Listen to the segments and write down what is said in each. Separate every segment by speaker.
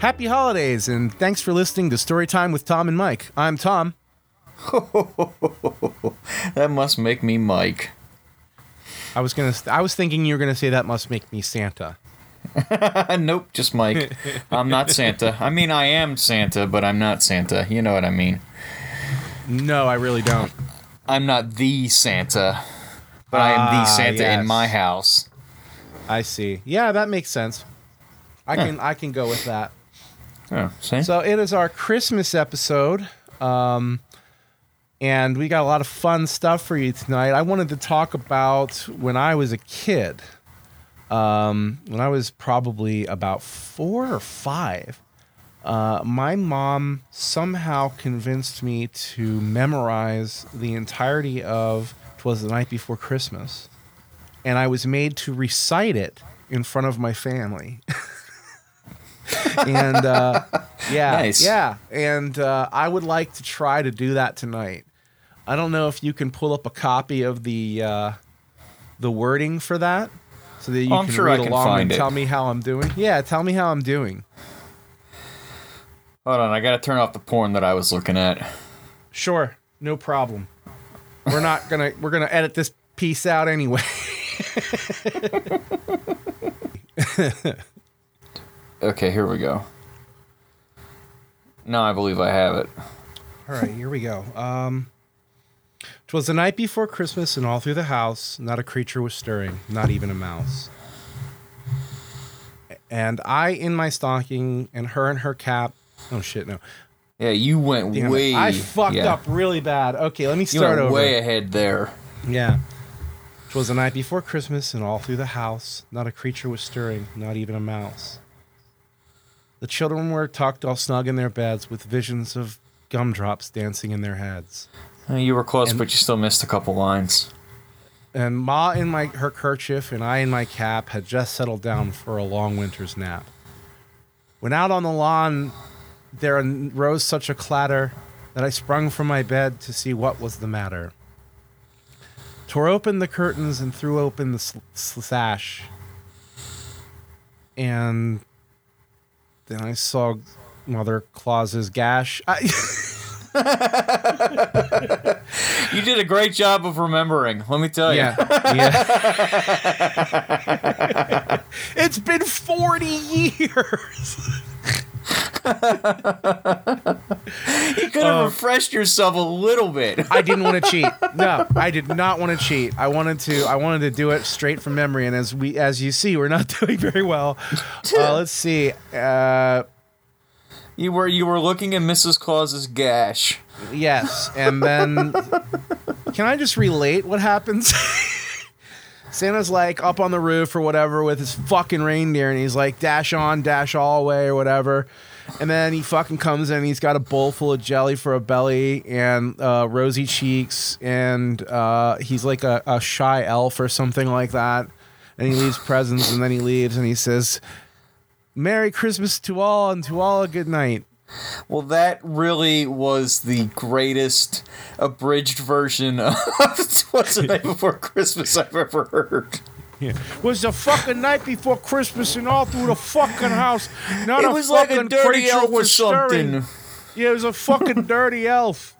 Speaker 1: Happy holidays, and thanks for listening to Storytime with Tom and Mike. I'm Tom.
Speaker 2: that must make me Mike.
Speaker 1: I was gonna. I was thinking you were gonna say that must make me Santa.
Speaker 2: nope, just Mike. I'm not Santa. I mean, I am Santa, but I'm not Santa. You know what I mean?
Speaker 1: No, I really don't.
Speaker 2: I'm not the Santa, but I am the
Speaker 1: Ah,
Speaker 2: Santa
Speaker 1: yes.
Speaker 2: in my house.
Speaker 1: I see. Yeah, that makes sense. I can. I can go with that.
Speaker 2: Oh, see?
Speaker 1: So it is our Christmas episode. Um, and we got a lot of fun stuff for you tonight. I wanted to talk about when I was a kid. Um, when I was probably about four or five, uh, my mom somehow convinced me to memorize the entirety of "Twas the Night Before Christmas," and I was made to recite it in front of my family. and uh, yeah,
Speaker 2: Nice.
Speaker 1: yeah, and uh, I would like to try to do that tonight. I don't know if you can pull up a copy of the uh, the wording for that, so that you
Speaker 2: Oh,
Speaker 1: can
Speaker 2: sure
Speaker 1: read
Speaker 2: can
Speaker 1: along and
Speaker 2: it.
Speaker 1: tell me how I'm doing. Yeah, tell me how I'm doing.
Speaker 2: Hold on, I gotta turn off the porn that I was looking at.
Speaker 1: Sure, no problem. We're not gonna we're gonna edit this piece out anyway.
Speaker 2: Okay, here we go. Now I believe I have it.
Speaker 1: All right, here we go. Um, Twas the night before Christmas, and all through the house, not a creature was stirring, not even a mouse. And I in my stocking, and her in her cap. Oh shit, no.
Speaker 2: Yeah, you went
Speaker 1: Damn it.
Speaker 2: way.
Speaker 1: I fucked
Speaker 2: yeah.
Speaker 1: up really bad. Okay, let me
Speaker 2: You
Speaker 1: start
Speaker 2: went
Speaker 1: over.
Speaker 2: way ahead there.
Speaker 1: Yeah. Twas the night before Christmas, and all through the house, not a creature was stirring, not even a mouse. The children were tucked all snug in their beds, with visions of gumdrops dancing in their heads.
Speaker 2: Uh, You were close,
Speaker 1: And-
Speaker 2: but you still missed a couple lines.
Speaker 1: And Ma in my her kerchief and I in my cap had just settled down for a long winter's nap. When out on the lawn there rose such a clatter that I sprung from my bed to see what was the matter. Tore open the curtains and threw open the sl- sash. And then I saw Mother Claus's gash. I,
Speaker 2: You did a great job of remembering. Let me tell you.
Speaker 1: Yeah. yeah. it's been 40 years.
Speaker 2: You could have refreshed yourself a little bit.
Speaker 1: I didn't want to cheat. No, I did not want to cheat. I wanted to I wanted to do it straight from memory and as we as you see, we're not doing very well. Uh, let's see. Uh,
Speaker 2: You were you were looking at Mrs. Claus's gash.
Speaker 1: yes, and then can I just relate what happens? Santa's like up on the roof or whatever with his fucking reindeer, and he's like dash on, dash all way or whatever. And then he fucking comes in. He's got a bowl full of jelly for a belly and uh, rosy cheeks, and uh, he's like a, a shy elf or something like that. And he leaves presents, and then he leaves, and he says, "Merry Christmas to all, and to all a good night."
Speaker 2: Well, that really was the greatest abridged version of What's the Night Before Christmas I've ever heard.
Speaker 1: Yeah. Was the fucking night before Christmas and all through the fucking house. Not
Speaker 2: It
Speaker 1: a
Speaker 2: was like a
Speaker 1: fucking
Speaker 2: dirty elf
Speaker 1: was stirring. Yeah, it was a fucking dirty elf.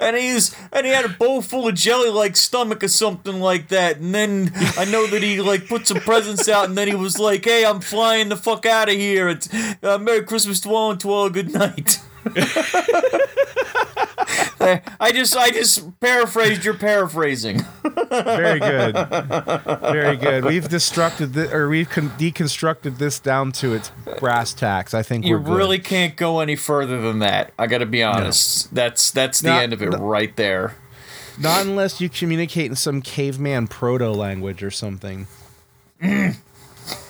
Speaker 2: And he's and he had a bowl full of jelly like stomach or something like that. And then I know that he like put some presents out and then he was like, Hey, I'm flying the fuck out of here. It's uh, Merry Christmas to all and to all good night. I just I just paraphrased your paraphrasing.
Speaker 1: Very good. Very good. We've destructed the, or we've con- deconstructed this down to its brass tacks. I think
Speaker 2: You
Speaker 1: we're good.
Speaker 2: really can't go any further than that. I got to be honest. That's that's the
Speaker 1: No,
Speaker 2: end of it
Speaker 1: no.
Speaker 2: right there.
Speaker 1: not unless you communicate in some caveman proto language or something.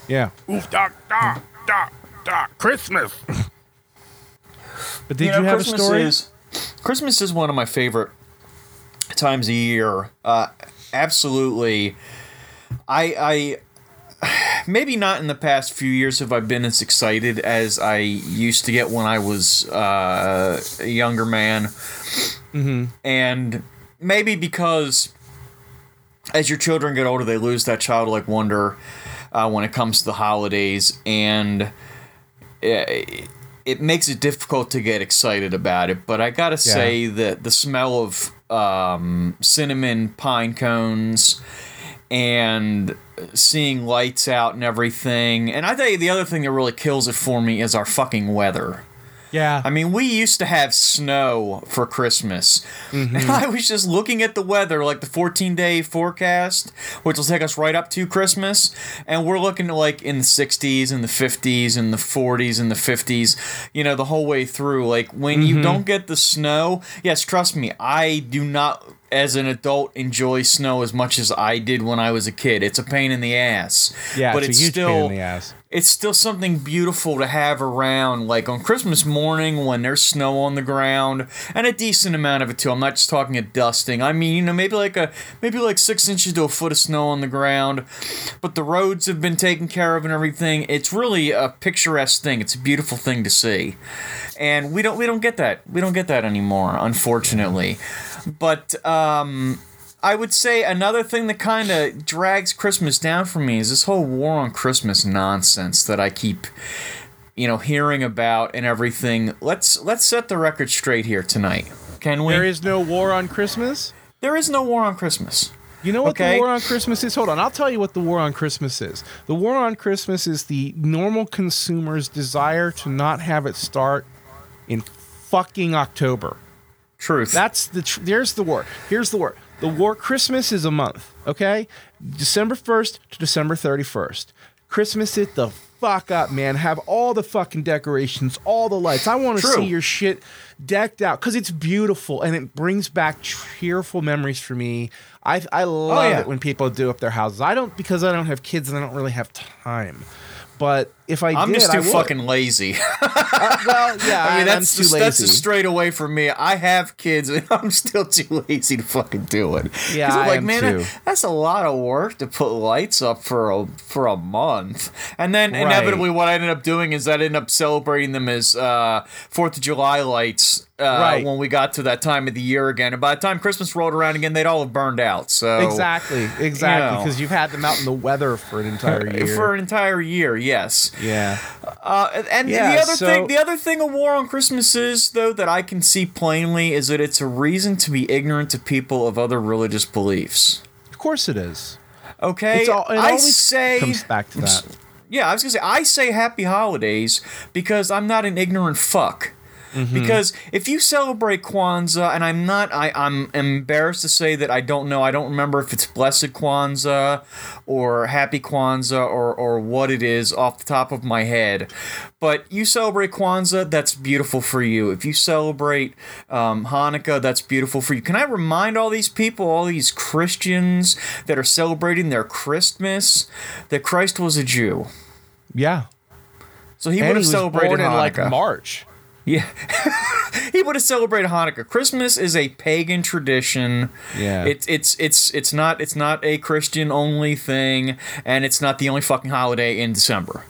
Speaker 1: Yeah.
Speaker 3: Oof, doc, doc, doc, doc, Christmas.
Speaker 1: But did you,
Speaker 2: know,
Speaker 1: have
Speaker 2: Christmas
Speaker 1: a story?
Speaker 2: Is, Christmas is one of my favorite times a year. Uh, absolutely. I I maybe not in the past few years have I been as excited as I used to get when I was uh, a younger man. Mm-hmm. And maybe because as your children get older, they lose that childlike wonder uh, when it comes to the holidays. And it, it makes it difficult to get excited about it. But I gotta say that the smell of um, cinnamon pine cones and seeing lights out and everything. And I tell you, the other thing that really kills it for me is our fucking weather.
Speaker 1: Yeah.
Speaker 2: I mean, we used to have snow for Christmas. Mm-hmm. And I was just looking at the weather, like the 14 day forecast, which will take us right up to Christmas. And we're looking at like in the 60s and the 50s and the 40s and the 50s, you know, the whole way through. Like when you mm-hmm. don't get the snow, yes, trust me, I do not. As an adult, enjoy snow as much as I did when I was a kid. It's a pain in the ass,
Speaker 1: yeah,
Speaker 2: but
Speaker 1: it's,
Speaker 2: it's, still
Speaker 1: pain in the ass.
Speaker 2: it's still something beautiful to have around. Like on christmas morning when there's snow on the ground and a decent amount of it too. I'm not just talking a dusting. I mean you know maybe like a maybe like six inches to a foot of snow on the ground. But the roads have been taken care of and everything. It's really a picturesque thing. It's a beautiful thing to see. And we don't we don't get that. We don't get that anymore unfortunately but um I would say another thing that kind of drags Christmas down for me is this whole war on Christmas nonsense that I keep, you know, hearing about and everything. Let's let's set the record straight here tonight, can we?
Speaker 1: There is no war on Christmas.
Speaker 2: there is no war on Christmas.
Speaker 1: You know what
Speaker 2: Okay.
Speaker 1: the war on Christmas is? Hold on, I'll tell you what the war on Christmas is. The war on Christmas is the normal consumer's desire to not have it start in fucking October.
Speaker 2: Truth.
Speaker 1: That's the tr- there's the war. Here's the war. The war Christmas is a month, okay? December 1st to December 31st. Christmas it the fuck up, man. Have all the fucking decorations, all the lights. I want to see your shit decked out cuz it's beautiful and it brings back cheerful memories for me. I I oh, love
Speaker 2: Oh, yeah.
Speaker 1: it when people do up their houses. I don't because I don't have kids and I don't really have time. But if I
Speaker 2: I'm
Speaker 1: did,
Speaker 2: just
Speaker 1: I
Speaker 2: too fucking lazy.
Speaker 1: well, yeah,
Speaker 2: I mean, that's
Speaker 1: too
Speaker 2: just,
Speaker 1: lazy.
Speaker 2: that's a straight away from me. I have kids, and I'm still too lazy to fucking do it.
Speaker 1: Yeah,
Speaker 2: I'm
Speaker 1: I
Speaker 2: like,
Speaker 1: am
Speaker 2: man,
Speaker 1: too.
Speaker 2: that's a lot of work to put lights up for a for a month, and then
Speaker 1: Right.
Speaker 2: inevitably, what I ended up doing is I ended up celebrating them as uh, Fourth of July lights. Uh,
Speaker 1: Right.
Speaker 2: When we got to that time of the year again, and by the time Christmas rolled around again, they'd all have burned out. So
Speaker 1: Exactly, exactly,
Speaker 2: know.
Speaker 1: because you've had them out in the weather for an entire year.
Speaker 2: for an entire year, yes.
Speaker 1: yeah,
Speaker 2: Uh, and
Speaker 1: Yeah,
Speaker 2: the other
Speaker 1: so-
Speaker 2: thing, the other thing a war on Christmas is, though, that I can see plainly is that it's a reason to be ignorant to people of other religious beliefs.
Speaker 1: of course it is.
Speaker 2: Okay,
Speaker 1: all, it
Speaker 2: I
Speaker 1: always
Speaker 2: say,
Speaker 1: comes back to that.
Speaker 2: yeah, I was gonna say, I say Happy Holidays because I'm not an ignorant fuck.
Speaker 1: Mm-hmm.
Speaker 2: Because if you celebrate Kwanzaa, and I'm not, I, I'm embarrassed to say that I don't know. I don't remember if it's Blessed Kwanzaa or Happy Kwanzaa or, or what it is off the top of my head. But you celebrate Kwanzaa, that's beautiful for you. If you celebrate um, Hanukkah, that's beautiful for you. Can I remind all these people, all these Christians that are celebrating their Christmas, that Christ was a Jew?
Speaker 1: Yeah,
Speaker 2: So he would have
Speaker 1: was
Speaker 2: celebrated
Speaker 1: born in like March.
Speaker 2: Yeah. he would have celebrated Hanukkah. Christmas is a pagan tradition.
Speaker 1: Yeah.
Speaker 2: It's it's it's it's not it's not a Christian only thing and it's not the only fucking holiday in December.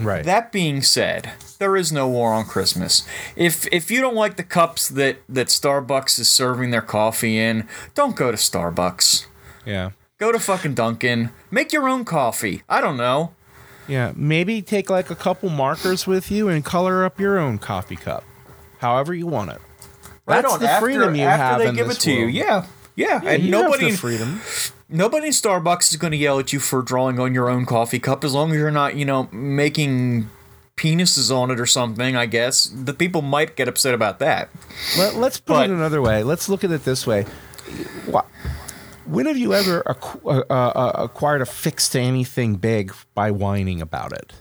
Speaker 1: Right.
Speaker 2: That being said, there is no war on Christmas. If if you don't like the cups that that Starbucks is serving their coffee in, don't go to Starbucks.
Speaker 1: yeah.
Speaker 2: Go to fucking Dunkin'. Make your own coffee. I don't know.
Speaker 1: Yeah. Maybe take like a couple markers with you and color up your own coffee cup, however you want it. That's
Speaker 2: on.
Speaker 1: the
Speaker 2: After-
Speaker 1: freedom you
Speaker 2: after
Speaker 1: have
Speaker 2: they
Speaker 1: in
Speaker 2: give
Speaker 1: this
Speaker 2: it to you. Yeah. Yeah,
Speaker 1: Yeah,
Speaker 2: and nobody
Speaker 1: freedom.
Speaker 2: Nobody in Starbucks is going to yell at you for drawing on your own coffee cup as long as you're not, you know, making penises on it or something, I guess. The people might get upset about that.
Speaker 1: Let, let's put
Speaker 2: But-
Speaker 1: it another way. Let's look at it this way. Wha- When have you ever acqu- uh, uh, uh, acquired a fix to anything big by whining about it?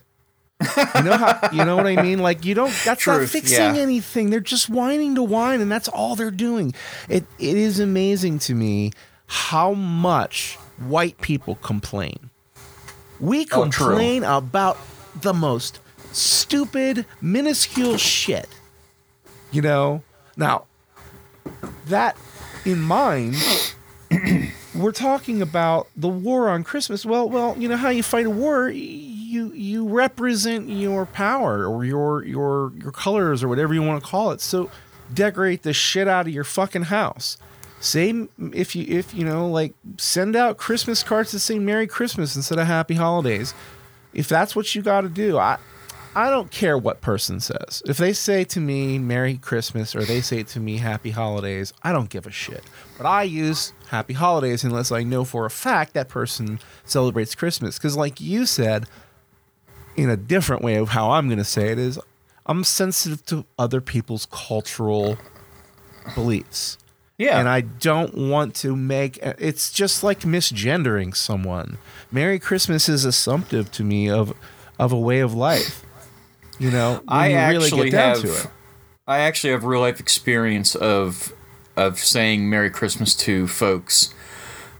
Speaker 1: You know how you know what I mean? Like you don't. That's not fixing
Speaker 2: yeah.
Speaker 1: anything. They're just whining to whine, and that's all they're doing. It it is amazing to me how much white people complain. We
Speaker 2: Oh,
Speaker 1: complain about the most stupid, minuscule shit. You know? Now, that in mind, we're talking about the war on Christmas. Well, well, you know how you fight a war, you you represent your power or your your your colors or whatever you want to call it. So decorate the shit out of your fucking house. Same if you if you know like send out Christmas cards that say Merry Christmas instead of Happy Holidays. If that's what you got to do, I I don't care what person says. If they say to me Merry Christmas or they say to me Happy Holidays, I don't give a shit. But I use Happy Holidays unless I know for a fact that person celebrates Christmas. Because, like you said, in a different way of how I'm going to say it is, I'm sensitive to other people's cultural beliefs.
Speaker 2: Yeah.
Speaker 1: And I don't want to make it's just like misgendering someone. Merry Christmas is assumptive to me of of a way of life. You know,
Speaker 2: I
Speaker 1: you
Speaker 2: actually
Speaker 1: really
Speaker 2: have. I actually have real life experience of of saying Merry Christmas to folks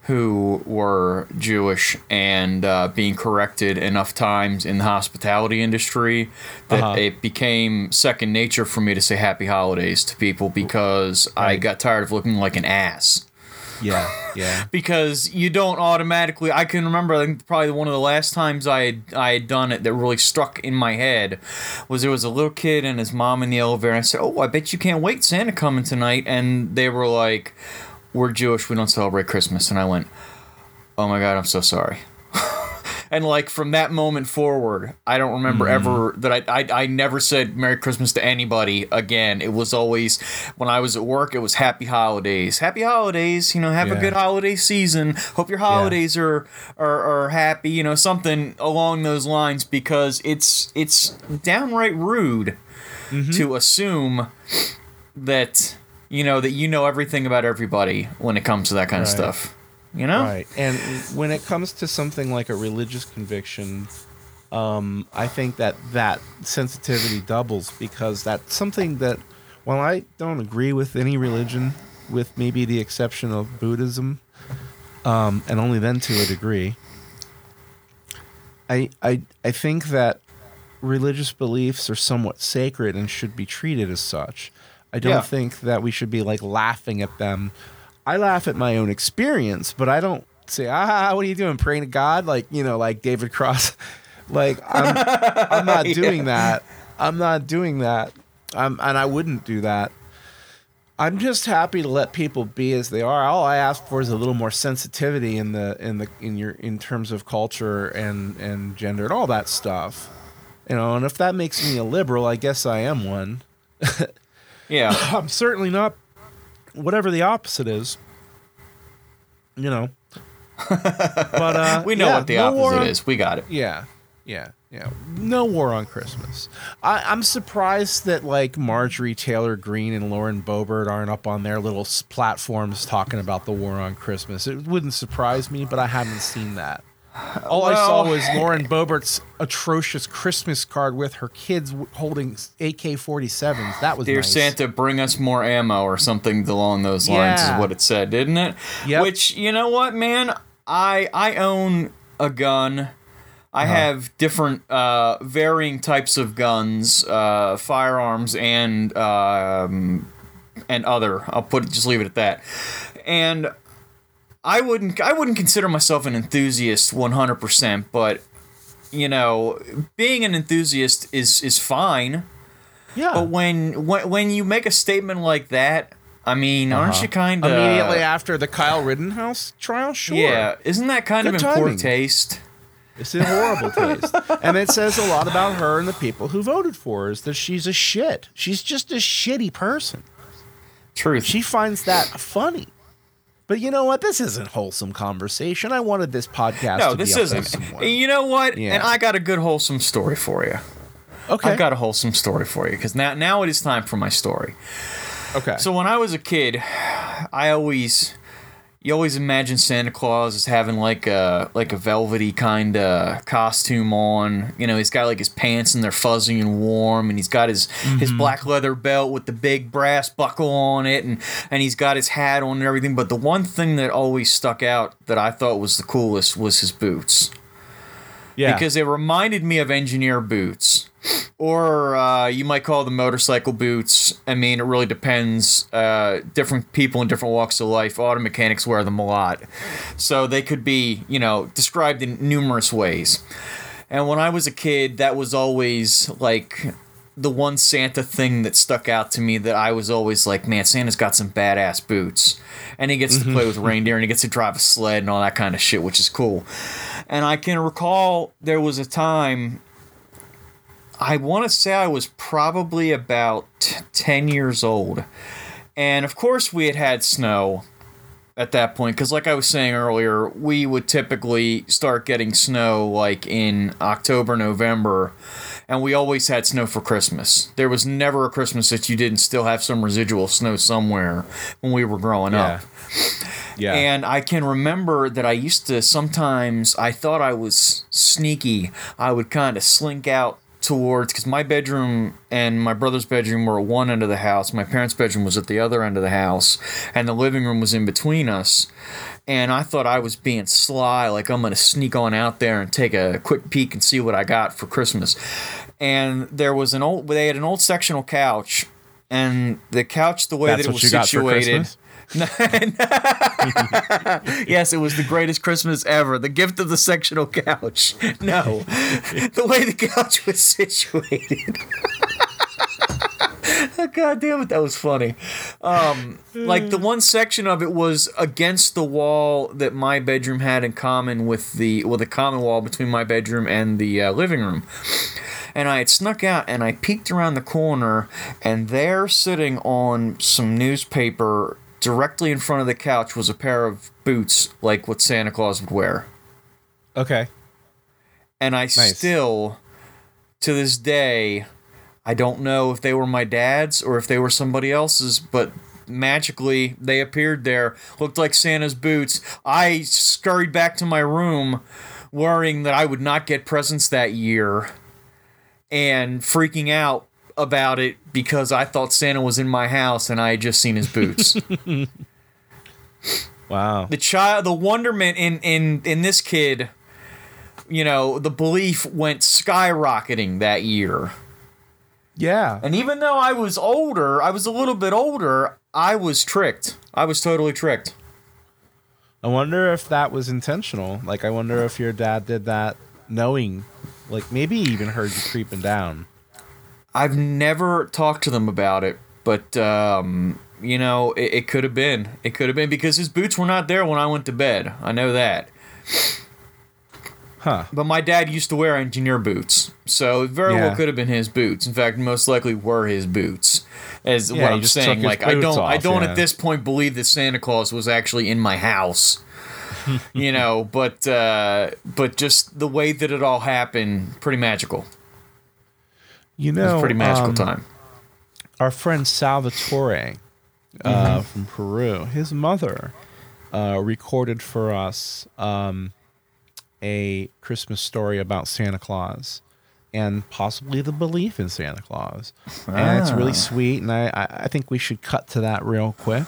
Speaker 2: who were Jewish and uh, being corrected enough times in the hospitality industry that
Speaker 1: Uh-huh.
Speaker 2: it became second nature for me to say Happy Holidays to people because I got tired of looking like an ass
Speaker 1: Yeah, yeah.
Speaker 2: because you don't automatically. I can remember. I think probably one of the last times I had I had done it that really struck in my head was there was a little kid and his mom in the elevator. And I said, "Oh, I bet you can't wait Santa coming tonight." And they were like, "We're Jewish. We don't celebrate Christmas." And I went, "Oh my god, I'm so sorry." And like from that moment forward, I don't remember mm-hmm. ever that I, I I never said Merry Christmas to anybody again. It was always when I was at work, it was Happy Holidays. Happy Holidays, you know, have a good holiday season. Hope your holidays are, are are happy, you know, something along those lines because it's it's downright rude mm-hmm. to assume that you know that you know everything about everybody when it comes to that kind of stuff. You know?
Speaker 1: Right. And when it comes to something like a religious conviction, um, I think that that sensitivity doubles because that's something that, while I don't agree with any religion, with maybe the exception of Buddhism, um, and only then to a degree, I, I, I think that religious beliefs are somewhat sacred and should be treated as such. I don't
Speaker 2: Yeah.
Speaker 1: think that we should be like laughing at them. I laugh at my own experience, but I don't say, ah, what are you doing? Praying to God? Like, you know, like David Cross. like, I'm, I'm not doing that. I'm not doing that. I'm, and I wouldn't do that. I'm just happy to let people be as they are. All I ask for is a little more sensitivity in the in the in your in terms of culture and and gender and all that stuff. You know, and if that makes me a liberal, I guess I am one.
Speaker 2: Yeah.
Speaker 1: I'm certainly not whatever the opposite is. You know. but uh
Speaker 2: We know
Speaker 1: yeah,
Speaker 2: what the
Speaker 1: no
Speaker 2: opposite
Speaker 1: on-
Speaker 2: is. We got it.
Speaker 1: Yeah. Yeah. Yeah. No war on Christmas. I, I'm surprised that like Marjorie Taylor Greene and Lauren Boebert aren't up on their little platforms talking about the war on Christmas. It wouldn't surprise me, but I haven't seen that. All I saw was Lauren Boebert's atrocious Christmas card with her kids holding AK-47s. That was
Speaker 2: Dear
Speaker 1: nice.
Speaker 2: Santa, bring us more ammo or something along those lines
Speaker 1: Yeah.
Speaker 2: is what it said, didn't it?
Speaker 1: Yep.
Speaker 2: Which you know what, man, I I own a gun. I
Speaker 1: Uh-huh.
Speaker 2: have different uh, varying types of guns, uh, firearms, and um, and other. I'll put it, just leave it at that. And I wouldn't I wouldn't consider myself an enthusiast 100%, but you know, being an enthusiast is is fine.
Speaker 1: Yeah.
Speaker 2: But when when when you make a statement like that, I mean, aren't uh-huh. you kind of
Speaker 1: Immediately after the Kyle Rittenhouse trial? Sure.
Speaker 2: Yeah, isn't that kind
Speaker 1: Good
Speaker 2: of in poor taste?
Speaker 1: It's a horrible taste. And it says a lot about her and the people who voted for her is that she's a shit. She's just a shitty person.
Speaker 2: Truth.
Speaker 1: She finds that funny. But you know what? This isn't wholesome conversation. I wanted this podcast
Speaker 2: no,
Speaker 1: to
Speaker 2: this
Speaker 1: be a
Speaker 2: isn't. You know what?
Speaker 1: Yeah.
Speaker 2: And I got a good wholesome story for you.
Speaker 1: Okay.
Speaker 2: I've got a wholesome story for you because now now it is time for my story.
Speaker 1: okay.
Speaker 2: So when I was a kid, I always you always imagine Santa Claus as having like a like a velvety kind of costume on. You know, he's got like his pants and they're fuzzy and warm, and he's got his his mm-hmm. black leather belt with the big brass buckle on it, and and he's got his hat on and everything. But the one thing that always stuck out that I thought was the coolest was his boots
Speaker 1: yeah.
Speaker 2: because it reminded me of engineer boots or uh, you might call them motorcycle boots. I mean it really depends uh, different people in different walks of life. Auto mechanics wear them a lot. So they could be you know described in numerous ways. And when i was a kid that was always like the one santa thing that stuck out to me that i was always like man santa's got some badass boots. And he gets to play with reindeer and he gets to drive a sled and all that kind of shit which is cool. And I can recall there was a time I want to say I was probably about 10 years old. And of course, we had had snow at that point because, like I was saying earlier, we would typically start getting snow like in October, November. And we always had snow for Christmas. There was never a Christmas that you didn't still have some residual snow somewhere when we were growing
Speaker 1: Yeah.
Speaker 2: up.
Speaker 1: Yeah.
Speaker 2: And I can remember that I used to sometimes, I thought I was sneaky. I would kind of slink out towards, because my bedroom and my brother's bedroom were at one end of the house. My parents' bedroom was at the other end of the house. And the living room was in between us. And I thought I was being sly, like I'm going to sneak on out there and take a quick peek and see what I got for Christmas. And there was an old, they had an old sectional couch. And the couch, the way
Speaker 1: That's
Speaker 2: that it was situated. Yes, it was the greatest Christmas ever. The gift of the sectional couch. No, the way the couch was situated. God damn it, that was funny. Um, like the one section of it was against the wall that my bedroom had in common with the well, the common wall between my bedroom and the uh, living room. And I had snuck out and I peeked around the corner, and there, sitting on some newspaper directly in front of the couch, was a pair of boots like what Santa Claus would wear.
Speaker 1: okay.
Speaker 2: And I still, to this day, I don't know if they were my dad's or if they were somebody else's, but magically they appeared there, looked like Santa's boots. I scurried back to my room worrying that I would not get presents that year and freaking out about it because I thought Santa was in my house and I had just seen his boots.
Speaker 1: Wow.
Speaker 2: the child the wonderment in in in this kid you know the belief went skyrocketing that year
Speaker 1: Yeah.
Speaker 2: and even though i was older i was a little bit older i was tricked i was totally tricked
Speaker 1: I wonder if that was intentional. Like, I wonder if your dad did that knowing, like, maybe he even heard you creeping down.
Speaker 2: I've never talked to them about it but um you know it, it could have been it could have been because his boots were not there when i went to bed i know that
Speaker 1: Huh.
Speaker 2: But my dad used to wear engineer boots, so it very
Speaker 1: Yeah.
Speaker 2: well could have been his boots. In fact, most likely were his boots. As
Speaker 1: Yeah,
Speaker 2: what I'm
Speaker 1: just
Speaker 2: saying, like I don't, I don't
Speaker 1: yeah.
Speaker 2: at this point believe that Santa Claus was actually in my house. you know, but uh, but just the way that it all happened, pretty magical.
Speaker 1: You
Speaker 2: It
Speaker 1: know,
Speaker 2: was a pretty magical
Speaker 1: um,
Speaker 2: time.
Speaker 1: our friend Salvatore uh,
Speaker 2: Mm-hmm.
Speaker 1: from Peru, his mother uh, recorded for us um, a Christmas story about Santa Claus and possibly the belief in Santa Claus. And it's
Speaker 2: Ah.
Speaker 1: really sweet, and I, I think we should cut to that real quick.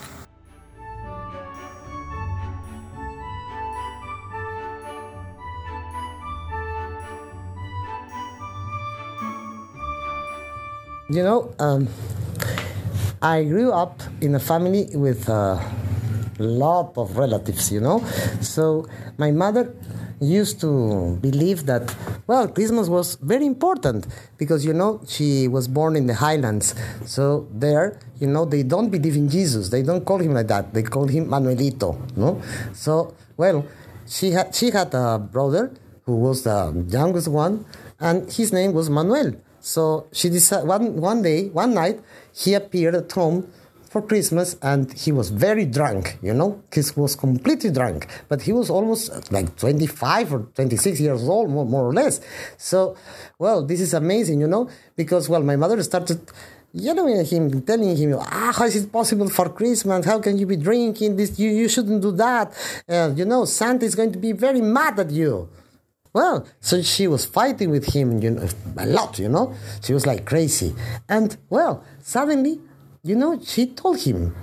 Speaker 4: You know, um, I grew up in a family with a lot of relatives, you know. So my mother used to believe that, well, Christmas was very important because, you know, she was born in the highlands. So there, you know, they don't believe in Jesus. They don't call him like that. They call him Manuelito, no? So, well, she had, she had a brother who was the youngest one, and his name was Manuel. So she decided one, one day, one night, he appeared at home for Christmas and he was very drunk, you know, he was completely drunk, but he was almost like 25 or 26 years old, more, more or less. So, well, this is amazing, you know, because, well, my mother started yelling at him, telling him, ah, how is it possible for Christmas? How can you be drinking this? You, you shouldn't do that. Uh, you know, Santa is going to be very mad at you. Well, so she was fighting with him, you know, a lot, you know. She was like crazy. And, well, suddenly, you know, she told him,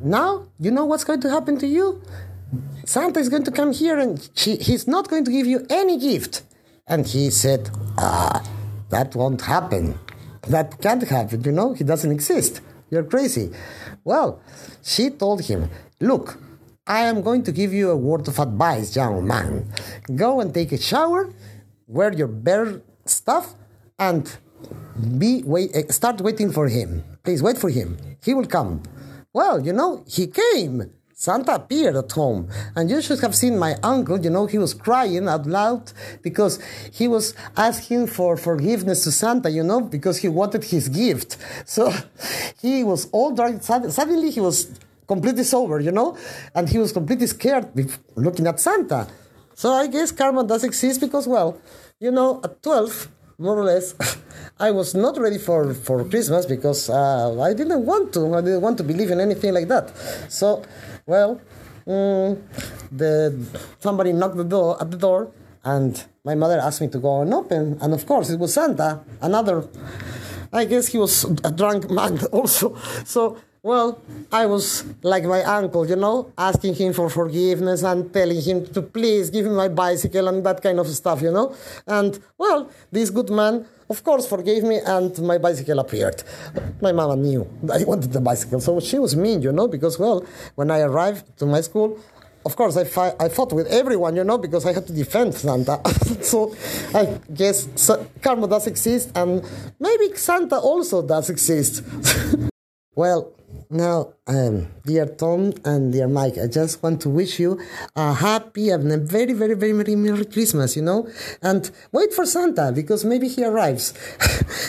Speaker 4: now, you know what's going to happen to you? Santa is going to come here and she, he's not going to give you any gift. And he said, ah, that won't happen. That can't happen, you know, he doesn't exist. You're crazy. Well, she told him, look, I am going to give you a word of advice, young man. Go and take a shower, wear your bare stuff, and be wait. eh, Start waiting for him. Please wait for him. He will come. Well, you know, he came. Santa appeared at home. And you should have seen my uncle, you know, he was crying out loud because he was asking for forgiveness to Santa, you know, because he wanted his gift. So he was all drunk. Suddenly he was completely sober, you know, and he was completely scared looking at Santa. So I guess karma does exist because, well, you know, at 12, more or less, I was not ready for, for Christmas because uh, I didn't want to. I didn't want to believe in anything like that. So, well, mm, the somebody knocked the door at the door, and my mother asked me to go and open. And of course, it was Santa, another. I guess he was a drunk man also. So well, I was like my uncle, you know, asking him for forgiveness and telling him to please give me my bicycle and that kind of stuff, you know. And well, this good man, of course, forgave me and my bicycle appeared. My mama knew I wanted the bicycle, so she was mean, you know, because well, when I arrived to my school, of course, I, fi- I fought with everyone, you know, because I had to defend Santa. so I guess karma does exist, and maybe Santa also does exist. well, now, um, dear Tom and dear Mike, I just want to wish you a happy and a very, very, very, very Merry Christmas, you know? And wait for Santa, because maybe he arrives.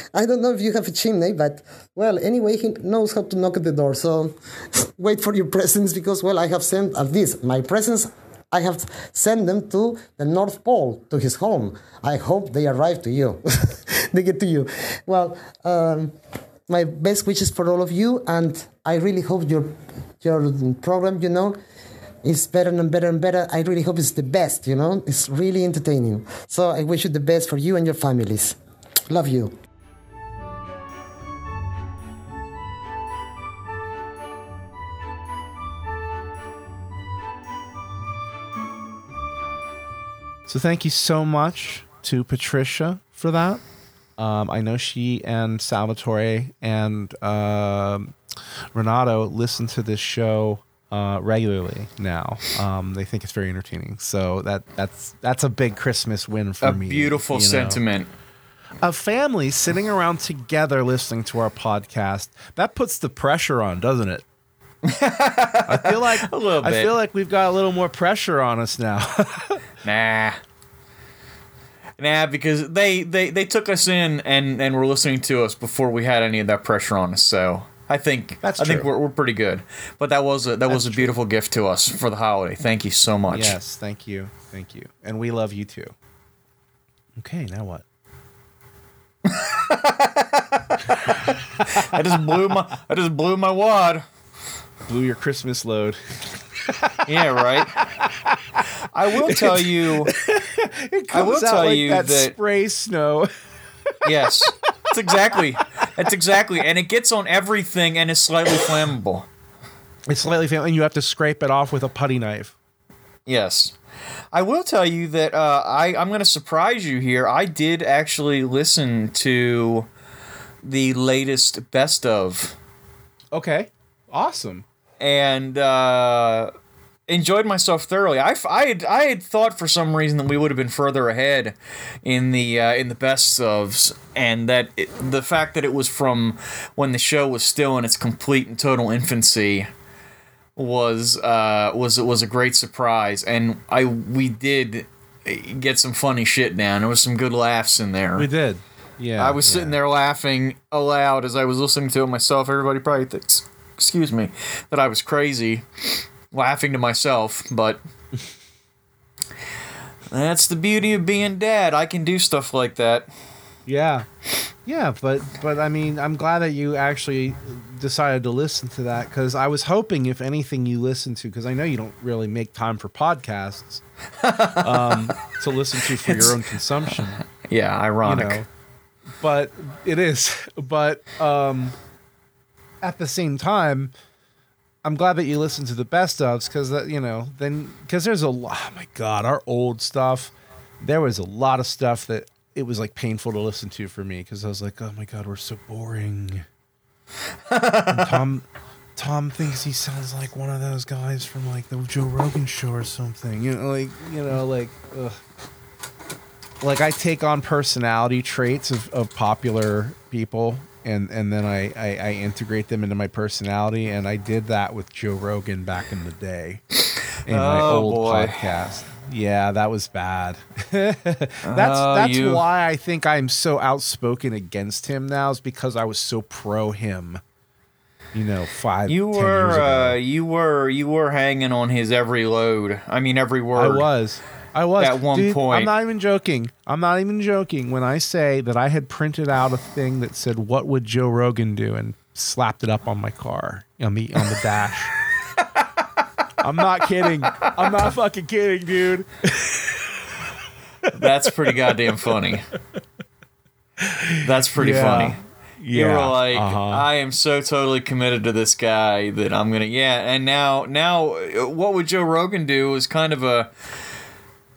Speaker 4: I don't know if you have a chimney, but, well, anyway, he knows how to knock at the door. So wait for your presents, because, well, I have sent at least my presents I have sent them to the North Pole, to his home. I hope they arrive to you. they get to you. Well, um, my best wishes for all of you, and I really hope your your program, you know, is better and better and better. I really hope it's the best, you know. It's really entertaining. So I wish you the best for you and your families. Love you.
Speaker 1: So thank you so much to Patricia for that. Um, I know she and Salvatore and uh, Renato listen to this show uh, regularly now. Um, they think it's very entertaining. So that that's that's a big Christmas win for
Speaker 2: a
Speaker 1: me.
Speaker 2: beautiful
Speaker 1: you know.
Speaker 2: sentiment.
Speaker 1: A family sitting around together listening to our podcast that puts the pressure on, doesn't it? I feel like
Speaker 2: A little
Speaker 1: I feel like we've got a little more pressure on us now.
Speaker 2: Nah. Nah, because they, they, they took us in and, and were listening to us before we had any of that pressure on us. So I think
Speaker 1: That's
Speaker 2: I think we're, we're pretty good. But that was a, that was a beautiful gift to us for the holiday. Thank you so much.
Speaker 1: yes, thank you, thank you, and we love you too. Okay, now what?
Speaker 2: I just blew my I just blew my wad.
Speaker 1: Blew your Christmas load.
Speaker 2: Yeah, right. I will tell you. I will
Speaker 1: out
Speaker 2: tell
Speaker 1: like
Speaker 2: you
Speaker 1: that,
Speaker 2: that
Speaker 1: spray snow.
Speaker 2: yes, that's exactly that's exactly, and it gets on everything and is slightly flammable.
Speaker 1: It's slightly flammable, and you have to scrape it off with a putty knife.
Speaker 2: Yes. I will tell you that uh, I, I'm going to surprise you here. I did actually listen to the latest best of
Speaker 1: Okay, awesome.
Speaker 2: and uh, enjoyed myself thoroughly. I, f- I, had, I had thought for some reason that we would have been further ahead in the uh, in the best ofs, and that it, the fact that it was from when the show was still in its complete and total infancy was uh, was was a great surprise, and I we did get some funny shit down. There was some good laughs in there.
Speaker 1: We did. Yeah,
Speaker 2: I was sitting there laughing aloud as I was listening to it myself. Everybody probably thinks, excuse me, that I was crazy, laughing to myself. But that's the beauty of being dad. I can do stuff like that.
Speaker 1: Yeah, yeah, but but I mean, I'm glad that you actually decided to listen to that because I was hoping, if anything, you listened to because I know you don't really make time for podcasts um, to listen to for your own consumption.
Speaker 2: Yeah,
Speaker 1: you
Speaker 2: ironic.
Speaker 1: know but it is but um at the same time i'm glad that you listen to the best ofs because that you know then because there's a lot oh my god our old stuff there was a lot of stuff that it was like painful to listen to for me because i was like oh my god we're so boring. Tom tom thinks he sounds like one of those guys from like the joe rogan show or something you know like you know like ugh. Like I take on personality traits of, of popular people and and then I, I I integrate them into my personality, and I did that with Joe Rogan back in the day in my
Speaker 2: Oh,
Speaker 1: old
Speaker 2: boy.
Speaker 1: podcast. Yeah, that was bad. that's
Speaker 2: Oh,
Speaker 1: that's
Speaker 2: you-
Speaker 1: why I think I'm so outspoken against him now is because I was so pro him. You know, five.
Speaker 2: You
Speaker 1: 10 years
Speaker 2: were
Speaker 1: ago.
Speaker 2: uh, you were you were hanging on his every load. I mean every word.
Speaker 1: I was. I was.
Speaker 2: At one
Speaker 1: Dude,
Speaker 2: point.
Speaker 1: I'm not even joking. I'm not even joking when I say that I had printed out a thing that said, "What would Joe Rogan do?" and slapped it up on my car on the on the dash. I'm not kidding. I'm not fucking kidding, dude.
Speaker 2: That's pretty goddamn funny. That's pretty
Speaker 1: Yeah.
Speaker 2: funny. You were like,
Speaker 1: uh-huh.
Speaker 2: I am so totally committed to this guy that I'm gonna, yeah. And now, now, what would Joe Rogan do is kind of a,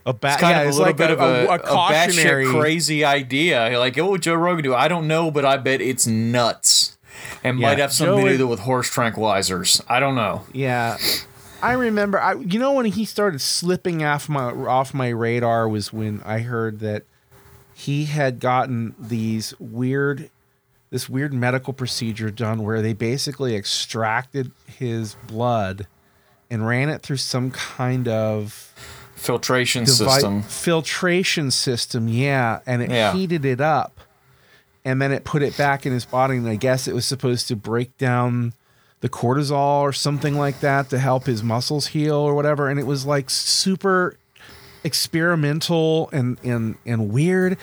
Speaker 1: a ba-
Speaker 2: it's kind
Speaker 1: yeah,
Speaker 2: of a little
Speaker 1: like
Speaker 2: bit
Speaker 1: a,
Speaker 2: of a,
Speaker 1: a,
Speaker 2: a,
Speaker 1: cautionary.
Speaker 2: crazy idea. Like, what would Joe Rogan do? I don't know, but I bet it's nuts, and
Speaker 1: Yeah,
Speaker 2: might have something
Speaker 1: Joe
Speaker 2: to do with horse tranquilizers. I don't know.
Speaker 1: Yeah. I remember I you know when he started slipping off my off my radar was when I heard that he had gotten these weird this weird medical procedure done where they basically extracted his blood and ran it through some kind of
Speaker 2: Filtration
Speaker 1: devi-
Speaker 2: system.
Speaker 1: filtration system, yeah, and it
Speaker 2: Yeah.
Speaker 1: heated it up, and then it put it back in his body, and I guess it was supposed to break down the cortisol or something like that to help his muscles heal or whatever, and it was like super experimental and and and weird,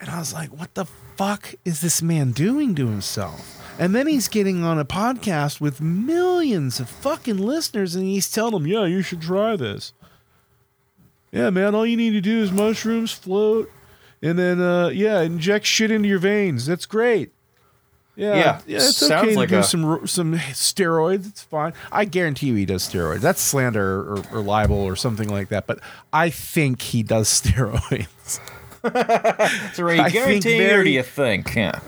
Speaker 1: and I was like, what the fuck is this man doing to himself? And then he's getting on a podcast with millions of fucking listeners, and he's telling them, "Yeah, you should try this." Yeah, man, all you need to do is mushrooms, float, and then uh yeah, inject shit into your veins. That's great. Yeah,
Speaker 2: Yeah,
Speaker 1: yeah, it's
Speaker 2: sounds
Speaker 1: okay to
Speaker 2: like
Speaker 1: do
Speaker 2: a-
Speaker 1: some some steroids. It's fine. I guarantee you he does steroids. That's slander or, or libel or something like that. But I think he does steroids.
Speaker 2: Are you
Speaker 1: I think
Speaker 2: guaranteeing or
Speaker 1: very-
Speaker 2: do you think? Yeah.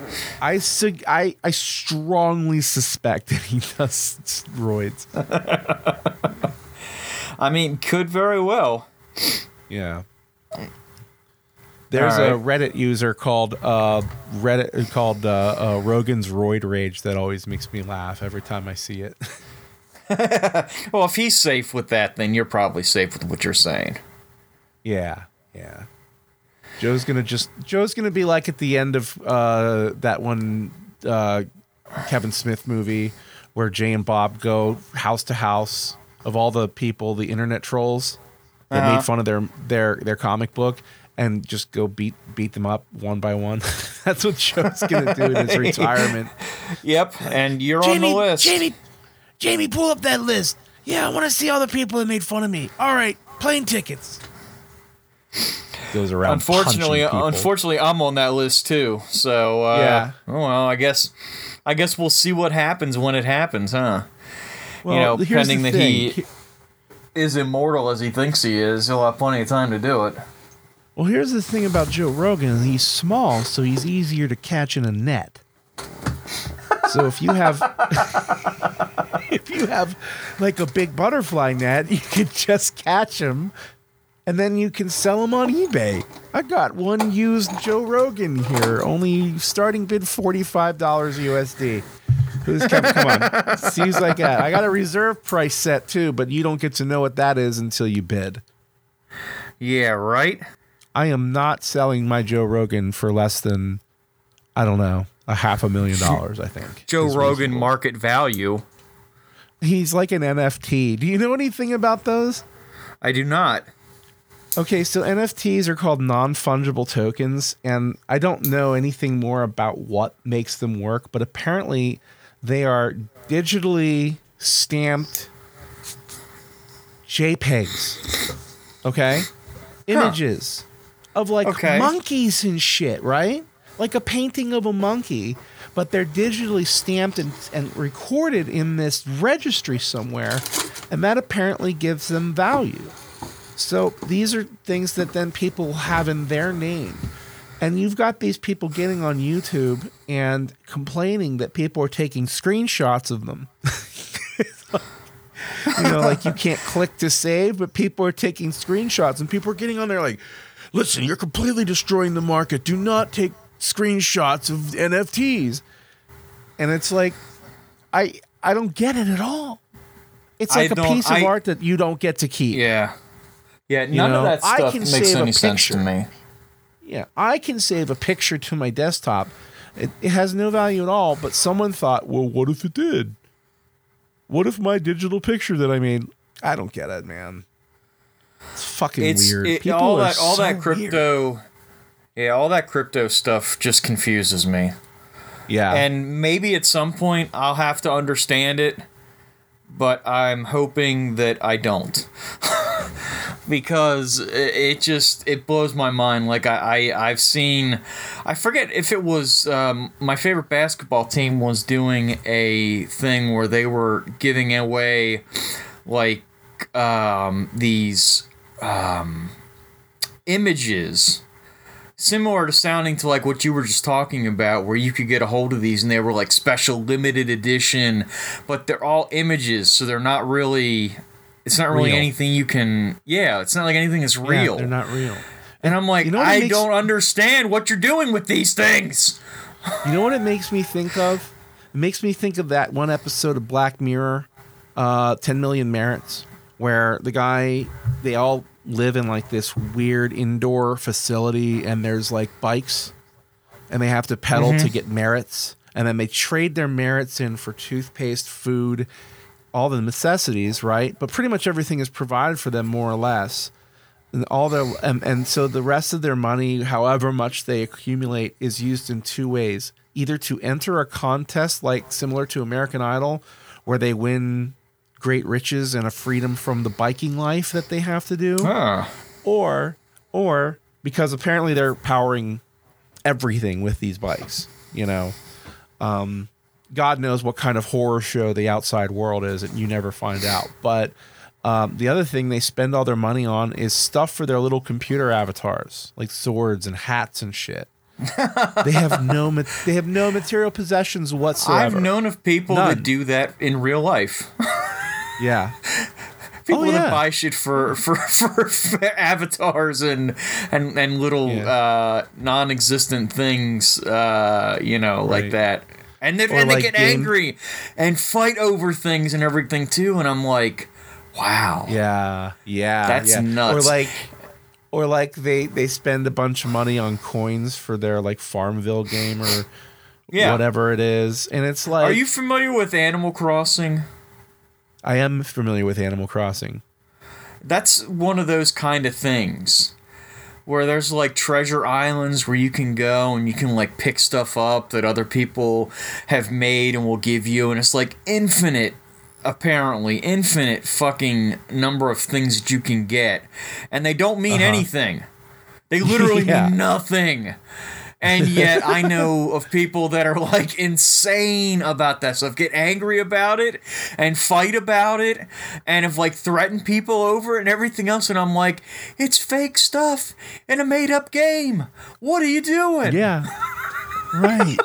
Speaker 1: I sug- I I strongly suspect that he does steroids.
Speaker 2: I mean, could very well.
Speaker 1: Yeah. There's
Speaker 2: All
Speaker 1: a Reddit user called uh, Reddit called uh, uh, Rogan's Roid Rage that always makes me laugh every time I see it.
Speaker 2: Well, if he's safe with that, then you're probably safe with what you're saying.
Speaker 1: yeah, yeah. Joe's gonna just Joe's gonna be like at the end of uh, that one uh, Kevin Smith movie where Jay and Bob go house to house of all the people, the internet trolls that
Speaker 2: Uh-huh.
Speaker 1: made fun of their their their comic book and just go beat beat them up one by one. That's what Joe's gonna do in his retirement.
Speaker 2: Yep, and you're on the list.
Speaker 5: Jamie, Jamie, pull up that list. Yeah, I want to see all the people that made fun of me. All right, plane tickets.
Speaker 1: Goes around.
Speaker 2: unfortunately, unfortunately, I'm on that list too. So uh,
Speaker 1: Yeah.
Speaker 2: Oh well, I guess, I guess we'll see what happens when it happens, huh?
Speaker 1: Well,
Speaker 2: you know, pending
Speaker 1: the
Speaker 2: that he is immortal as he thinks he is, he'll have plenty of time to do it.
Speaker 1: Well, here's the thing about Joe Rogan. He's small, so he's easier to catch in a net. So if you have if you have like a big butterfly net, you can just catch him and then you can sell them on eBay. I got one used Joe Rogan here, only starting bid $45 USD. Who's come, come on. Seems like that. I got a reserve price set too, but you don't get to know what that is until you bid.
Speaker 2: Yeah, right.
Speaker 1: I am not selling my Joe Rogan for less than I don't know a half a million dollars. I think
Speaker 2: Joe Rogan
Speaker 1: reasonable.
Speaker 2: market value.
Speaker 1: He's like an NFT. Do you know anything about those?
Speaker 2: I do not.
Speaker 1: Okay, so NFTs are called non fungible tokens, and I don't know anything more about what makes them work, but apparently they are digitally stamped JPEGs. Okay? Images of like
Speaker 2: Okay.
Speaker 1: monkeys and shit, right? Like a painting of a monkey, but they're digitally stamped and, and recorded in this registry somewhere, and that apparently gives them value. So these are things that then people have in their name. And you've got these people getting on YouTube and complaining that people are taking screenshots of them. you know, like you can't click to save, but people are taking screenshots and people are getting on there like, listen, you're completely destroying the market. Do not take screenshots of NFTs. and it's like, I I don't get it at all. It's like a piece of
Speaker 2: I-
Speaker 1: art that you don't get to keep.
Speaker 2: Yeah. Yeah, none
Speaker 1: know,
Speaker 2: of that
Speaker 1: I
Speaker 2: stuff
Speaker 1: can
Speaker 2: makes any sense to me.
Speaker 1: Yeah, I can save a picture to my desktop. It, it has no value at all, but someone thought, well, what if it did? What if my digital picture that I made? I don't get it, man. It's fucking
Speaker 2: It's
Speaker 1: weird.
Speaker 2: it,
Speaker 1: People
Speaker 2: all that all
Speaker 1: so
Speaker 2: that
Speaker 1: weird.
Speaker 2: crypto Yeah, all that crypto stuff just confuses me.
Speaker 1: Yeah,
Speaker 2: And maybe at some point I'll have to understand it, but I'm hoping that I don't. because it, just it blows my mind like I, I I've seen I forget if it was um, my favorite basketball team was doing a thing where they were giving away like um, these um, images similar to sounding to like what you were just talking about where you could get a hold of these and they were like special limited edition but they're all images so they're not really it's not really
Speaker 1: Real.
Speaker 2: anything you can yeah it's not like anything that's
Speaker 1: Yeah,
Speaker 2: real
Speaker 1: they're not real.
Speaker 2: and i'm like
Speaker 1: You know
Speaker 2: i
Speaker 1: makes-
Speaker 2: don't understand what you're doing with these things
Speaker 1: You know what it makes me think of? It makes me think of that one episode of Black Mirror, uh, 10 Million Merits, where the guy, they all live in like this weird indoor facility and there's like bikes and they have to pedal
Speaker 2: Mm-hmm.
Speaker 1: to get merits. And then they trade their merits in for toothpaste, food, all the necessities, right? But pretty much everything is provided for them more or less and all their and, and so the rest of their money however much they accumulate is used in two ways either to enter a contest like similar to american idol where they win great riches and a freedom from the biking life that they have to do.
Speaker 2: Huh.
Speaker 1: or or because apparently they're powering everything with these bikes you know? Um god knows what kind of horror show the outside world is and you never find out. But um, the other thing they spend all their money on is stuff for their little computer avatars like swords and hats and shit. They have no ma- they have no material possessions whatsoever.
Speaker 2: i've known of people
Speaker 1: None.
Speaker 2: that do that in real life
Speaker 1: yeah
Speaker 2: people
Speaker 1: Oh,
Speaker 2: that buy shit for, for, for, for avatars and and and little
Speaker 1: Yeah.
Speaker 2: uh, non-existent things, uh, you know, like that. And then
Speaker 1: Or
Speaker 2: and they get
Speaker 1: game-
Speaker 2: angry and fight over things and everything too. And I'm like, wow,
Speaker 1: Yeah, yeah,
Speaker 2: That's
Speaker 1: yeah.
Speaker 2: nuts.
Speaker 1: Or like, or like they they spend a bunch of money on coins for their like Farmville game or
Speaker 2: yeah.
Speaker 1: whatever it is, and it's like
Speaker 2: Are you familiar with Animal Crossing?
Speaker 1: I am familiar with Animal Crossing.
Speaker 2: that's one of those kind of things where there's like treasure islands where you can go and you can like pick stuff up that other people have made and will give you and it's like infinite apparently infinite fucking number of things that you can get and they don't mean uh-huh. anything they literally
Speaker 1: Yeah.
Speaker 2: mean nothing and yet I know of people that are like insane about that stuff, get angry about it and fight about it and have like threatened people over it and everything else. And I'm like, it's fake stuff in a made up game. What are you doing?
Speaker 1: Yeah, right.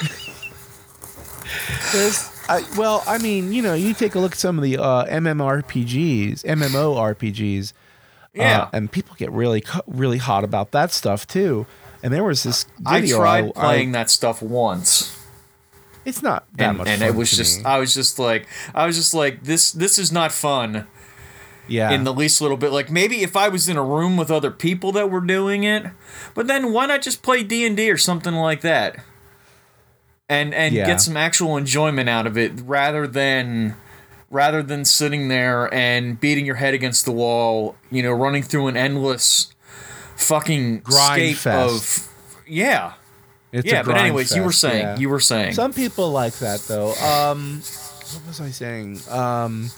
Speaker 1: There's, I, well, I mean, you know, you take a look at some of the uh, MMORPGs, MMORPGs,
Speaker 2: Yeah.
Speaker 1: uh, and people get really, really hot about that stuff too. And there was this
Speaker 2: I tried
Speaker 1: I-
Speaker 2: playing that stuff once.
Speaker 1: It's not that
Speaker 2: And,
Speaker 1: much
Speaker 2: and it was just
Speaker 1: me.
Speaker 2: I was just like I was just like this this is not fun.
Speaker 1: yeah.
Speaker 2: in the least little bit. Like maybe if I was in a room with other people that were doing it, but then why not just play D and D or something like that, and and
Speaker 1: Yeah.
Speaker 2: get some actual enjoyment out of it rather than rather than sitting there and beating your head against the wall, you know, running through an endless fucking
Speaker 1: Grind fest.
Speaker 2: of yeah.
Speaker 1: It's a
Speaker 2: yeah, but
Speaker 1: grind
Speaker 2: anyways, you were saying,
Speaker 1: yeah.
Speaker 2: you were saying.
Speaker 1: Some people like that though. Um, what was I saying? Um,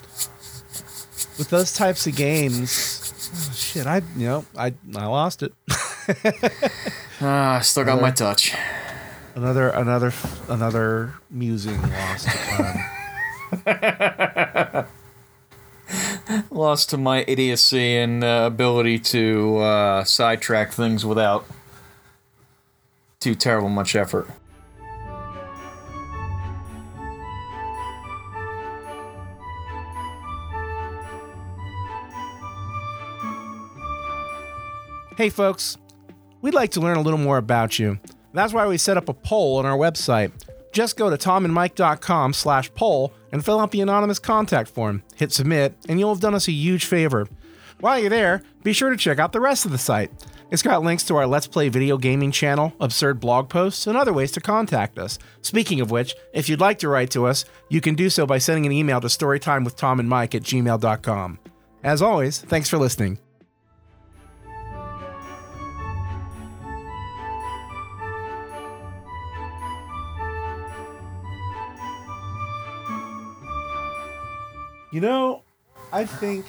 Speaker 1: with those types of games, oh, shit, I you know I I lost it.
Speaker 2: Ah, I still got my touch.
Speaker 1: another another another musing lost. Um,
Speaker 2: Lost to my idiocy and uh, ability to uh, sidetrack things without too terrible much effort.
Speaker 1: hey, folks, we'd like to learn a little more about you. That's why we set up a poll on our website. Just go to tomandmike.com slash poll and fill out the anonymous contact form. Hit submit, and you'll have done us a huge favor. While you're there, be sure to check out the rest of the site. It's got links to our Let's Play video gaming channel, absurd blog posts, and other ways to contact us. Speaking of which, if you'd like to write to us, you can do so by sending an email to storytimewithtomandmike at gmail.com. As always, thanks for listening. You know, I think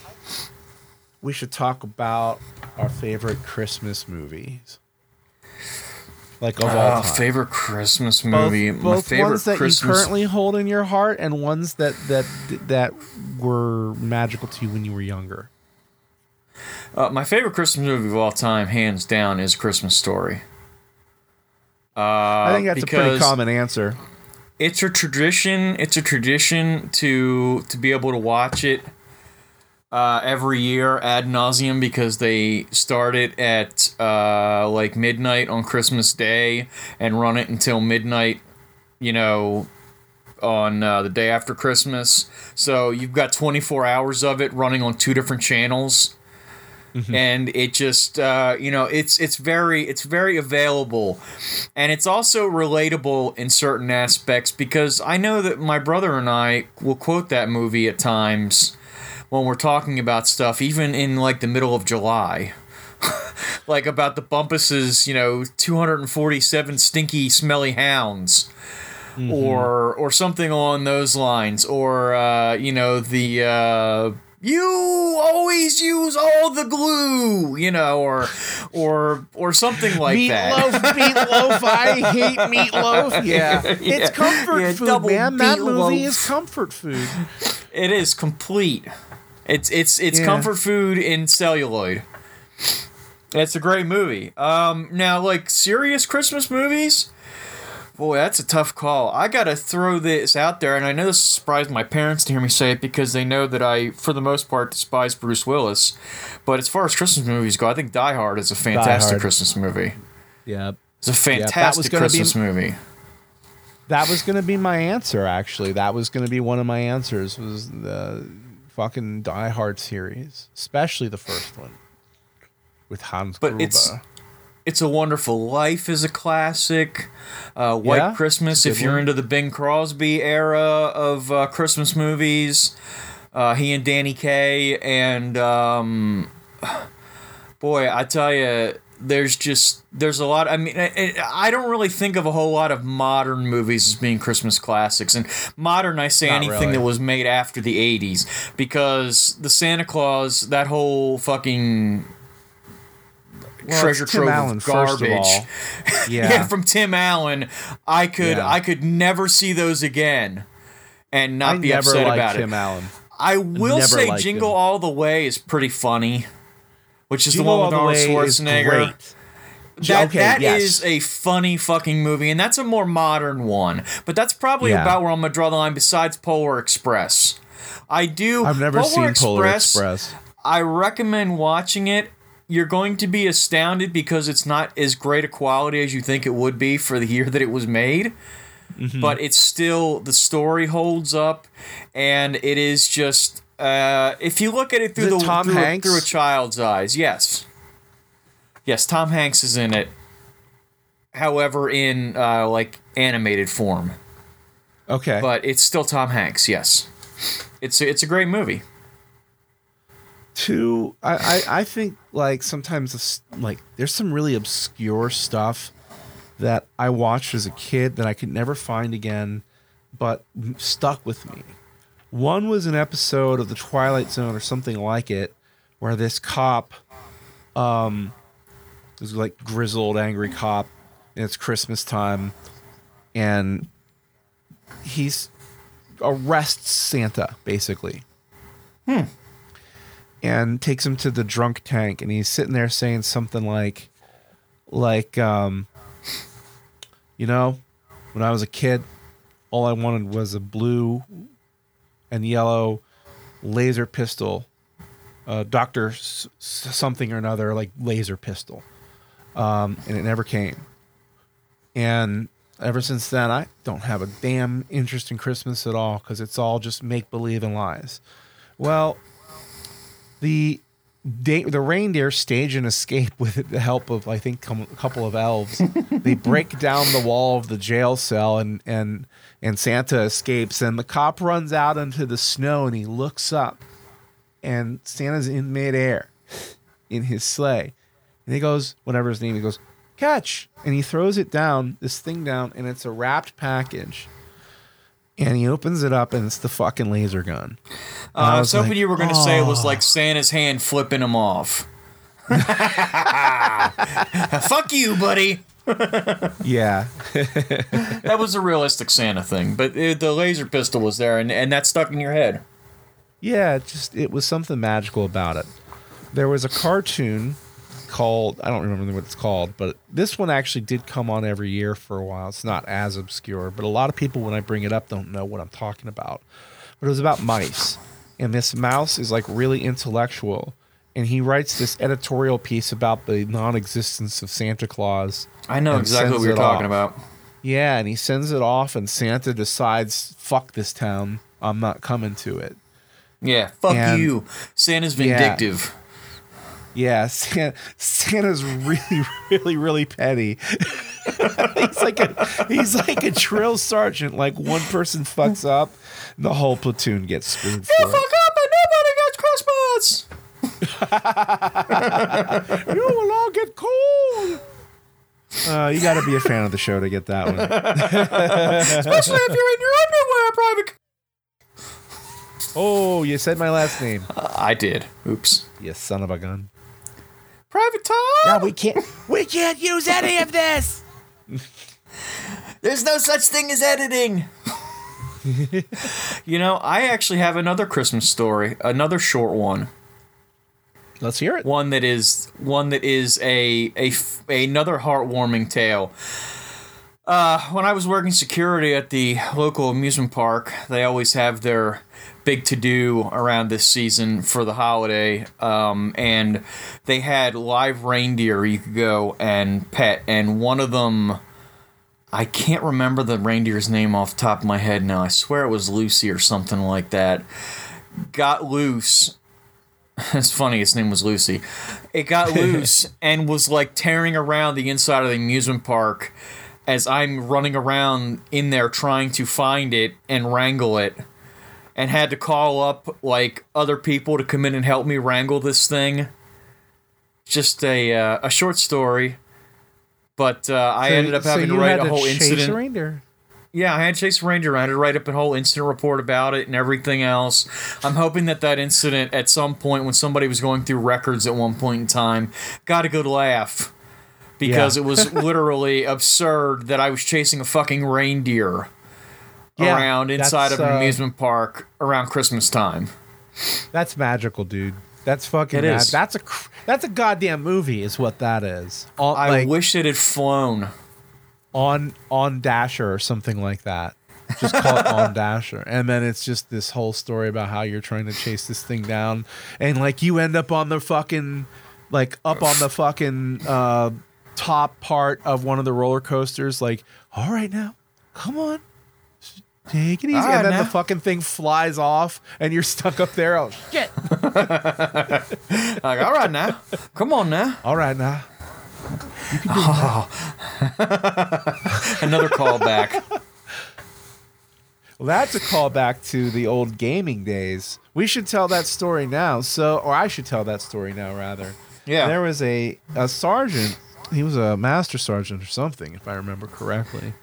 Speaker 1: we should talk about our favorite Christmas movies. Like of all
Speaker 2: Oh,
Speaker 1: time.
Speaker 2: favorite Christmas
Speaker 1: both,
Speaker 2: movie. My
Speaker 1: both
Speaker 2: favorite
Speaker 1: ones that
Speaker 2: Christmas.
Speaker 1: you currently hold in your heart and ones that that that were magical to you when you were younger.
Speaker 2: Uh, my favorite Christmas movie of all time, hands down, is Christmas Story. Uh,
Speaker 1: I think that's a pretty common answer.
Speaker 2: It's a tradition. It's a tradition to to be able to watch it uh, every year ad nauseum because they start it at uh, like midnight on Christmas Day and run it until midnight. You know, on uh, the day after Christmas. So you've got 24 hours of it running on two different channels. And it just uh, you know it's it's very it's very available, and it's also relatable in certain aspects because I know that my brother and I will quote that movie at times when we're talking about stuff, even in like the middle of July. like about the Bumpuses, you know, 247 stinky, smelly hounds. Or or something along those lines. Or uh, you know the uh, you always use all the glue you know or or or something like that
Speaker 1: meatloaf. Meatloaf. I hate meatloaf. Yeah, it's comfort
Speaker 2: yeah,
Speaker 1: food, man. That movie is comfort food.
Speaker 2: it is complete it's it's it's
Speaker 1: Yeah.
Speaker 2: comfort food in celluloid it's a great movie um now like serious christmas movies Boy, that's a tough call. I gotta throw this out there, and I know this surprised my parents to hear me say it because they know that I, for the most part, despise Bruce Willis. But as far as Christmas movies go, I think Die Hard is a fantastic. Christmas movie.
Speaker 1: Yeah,
Speaker 2: It's a fantastic
Speaker 1: gonna be-
Speaker 2: Christmas movie.
Speaker 1: that was gonna be my answer. Actually, that was gonna be one of my answers. Was the fucking Die Hard series, especially the first one with Hans
Speaker 2: But
Speaker 1: Gruber.
Speaker 2: it's- It's a Wonderful Life is a classic. Uh, White
Speaker 1: Yeah,
Speaker 2: Christmas, if you're
Speaker 1: one.
Speaker 2: into the Bing Crosby era of uh, Christmas movies. Uh, he and Danny Kaye, and um, boy, I tell you, there's just there's a lot. I mean, I, I don't really think of a whole lot of modern movies as being Christmas classics. And modern, I say
Speaker 1: Not
Speaker 2: anything
Speaker 1: really.
Speaker 2: that was made after the '80s, because the Santa Claus, that whole fucking
Speaker 1: Well,
Speaker 2: treasure trove
Speaker 1: Allen,
Speaker 2: of
Speaker 1: first of
Speaker 2: garbage. Yeah.
Speaker 1: Yeah,
Speaker 2: from Tim Allen, I could
Speaker 1: Yeah.
Speaker 2: I could never see those again and not
Speaker 1: I
Speaker 2: be upset about
Speaker 1: Tim
Speaker 2: it.
Speaker 1: Allen.
Speaker 2: I will say Jingle
Speaker 1: him.
Speaker 2: All the Way is pretty funny, which is
Speaker 1: Jingle
Speaker 2: the one with Arnold Schwarzenegger.
Speaker 1: great.
Speaker 2: That,
Speaker 1: Okay,
Speaker 2: that
Speaker 1: yes.
Speaker 2: is a funny fucking movie, and that's a more modern one. But that's probably
Speaker 1: Yeah.
Speaker 2: about where I'm gonna draw the line. Besides Polar Express, I do.
Speaker 1: I've never
Speaker 2: Polar
Speaker 1: seen Polar Express.
Speaker 2: I recommend watching it. You're going to be astounded because it's not as great a quality as you think it would be for the year that it was made.
Speaker 1: Mm-hmm.
Speaker 2: But it's still the story holds up, and it is just uh, if you look at it through
Speaker 1: it
Speaker 2: the
Speaker 1: Tom
Speaker 2: through, a-
Speaker 1: Hanks?
Speaker 2: through a child's eyes, yes, yes, Tom Hanks is in it. However, in uh, like animated form,
Speaker 1: Okay,
Speaker 2: but it's still Tom Hanks. Yes, it's it's a great movie.
Speaker 1: Two I, I i think like sometimes like there's some really obscure stuff that i watched as a kid that i could never find again but stuck with me. One was an episode of the twilight zone or something like it where this cop um was like grizzled angry cop and it's christmas time and he's arrests santa basically and takes him to the drunk tank and he's sitting there saying something like like um you know when i was a kid all i wanted was a blue and yellow laser pistol uh doctor s- something or another like laser pistol um and it never came and ever since then, I don't have a damn interest in Christmas at all because it's all just make believe and lies. Well, the da- the reindeer stage an escape with the help of I think com- a couple of elves. they break down the wall of the jail cell and and and Santa escapes and the cop runs out into the snow and he looks up and Santa's in midair in his sleigh and he goes whatever his name he goes catch and he throws it down this thing down and it's a wrapped package. And he opens it up and it's the fucking laser gun.
Speaker 2: Uh, I was hoping
Speaker 1: like,
Speaker 2: you were going to say it was like Santa's hand flipping him off. Fuck you, buddy.
Speaker 1: Yeah.
Speaker 2: That was a realistic Santa thing, but it, the laser pistol was there, and, and that stuck in your head.
Speaker 1: Yeah, it just it was something magical about it. There was a cartoon called I don't remember what it's called, but this one actually did come on every year for a while. It's not as obscure, but a lot of people when I bring it up don't know what I'm talking about. But it was about mice. And this mouse is like really intellectual and he writes this editorial piece about the non-existence of Santa Claus.
Speaker 2: I know exactly what
Speaker 1: sends
Speaker 2: you're talking
Speaker 1: off.
Speaker 2: about.
Speaker 1: Yeah, and he sends it off and Santa decides, "Fuck this town. I'm not coming to it."
Speaker 2: Yeah, fuck
Speaker 1: And-
Speaker 2: you. Santa's vindictive.
Speaker 1: Yeah, Santa, Santa's really, really, really petty. he's like a he's like a drill sergeant. Like one person fucks up, the whole platoon gets screwed
Speaker 2: You
Speaker 1: for
Speaker 2: fuck up and nobody gets Christmas.
Speaker 1: You will all get cold. Uh, you got to be a fan of the show to get that one.
Speaker 2: Especially if you're in your underwear, private.
Speaker 1: Oh, you said my last name.
Speaker 2: I did. Oops.
Speaker 1: You son of a gun.
Speaker 2: Private Tom.
Speaker 1: Yeah, we can't.
Speaker 5: We can't use any of this.
Speaker 2: There's no such thing as editing. you know, I actually have another Christmas story, another short one.
Speaker 1: Let's hear it.
Speaker 2: one that is one that is a a another heartwarming tale. Uh, when I was working security at the local amusement park, they always have their big to do around this season for the holiday, um, and they had live reindeer you could go and pet, and one of them. I can't remember the reindeer's name off the top of my head now. I swear it was Lucy or something like that. Got loose it's funny, his name was Lucy. It got loose and was like tearing around the inside of the amusement park as I'm running around in there trying to find it and wrangle it. And had to call up like other people to come in and help me wrangle this thing. Just a uh, a short story, but uh, I
Speaker 1: So-
Speaker 2: ended up
Speaker 1: so
Speaker 2: having to write a whole
Speaker 1: chase
Speaker 2: incident.
Speaker 1: a reindeer.
Speaker 2: Yeah, I had Chase Ranger. I had to write up a whole incident report about it and everything else. I'm hoping that that incident, at some point, when somebody was going through records at one point in time, got a good laugh because
Speaker 1: Yeah.
Speaker 2: it was literally absurd that I was chasing a fucking reindeer
Speaker 1: Yeah,
Speaker 2: around inside of an
Speaker 1: uh,
Speaker 2: amusement park around Christmas time.
Speaker 1: That's magical, dude. That's fucking.
Speaker 2: It
Speaker 1: mad.
Speaker 2: is.
Speaker 1: That's a. That's a goddamn movie, is what that is. On,
Speaker 2: I
Speaker 1: like,
Speaker 2: wish it had flown.
Speaker 1: on on Dasher or something like that. Just call it on Dasher, and then it's just this whole story about how you're trying to chase this thing down, and like you end up on the fucking, like up on the fucking uh, top part of one of the roller coasters. Like, all right now, come on, take it easy, ah,
Speaker 2: All right
Speaker 1: and then
Speaker 2: now.
Speaker 1: the fucking thing flies off, and you're stuck up there. Oh shit!
Speaker 2: Like, all right now, come on now.
Speaker 1: All right now, Oh.
Speaker 2: Another callback.
Speaker 1: Well, that's a callback to the old gaming days. We should tell that story now. So, or I should tell that story now, rather.
Speaker 2: Yeah.
Speaker 1: There was a, a sergeant. He was a master sergeant or something, if I remember correctly.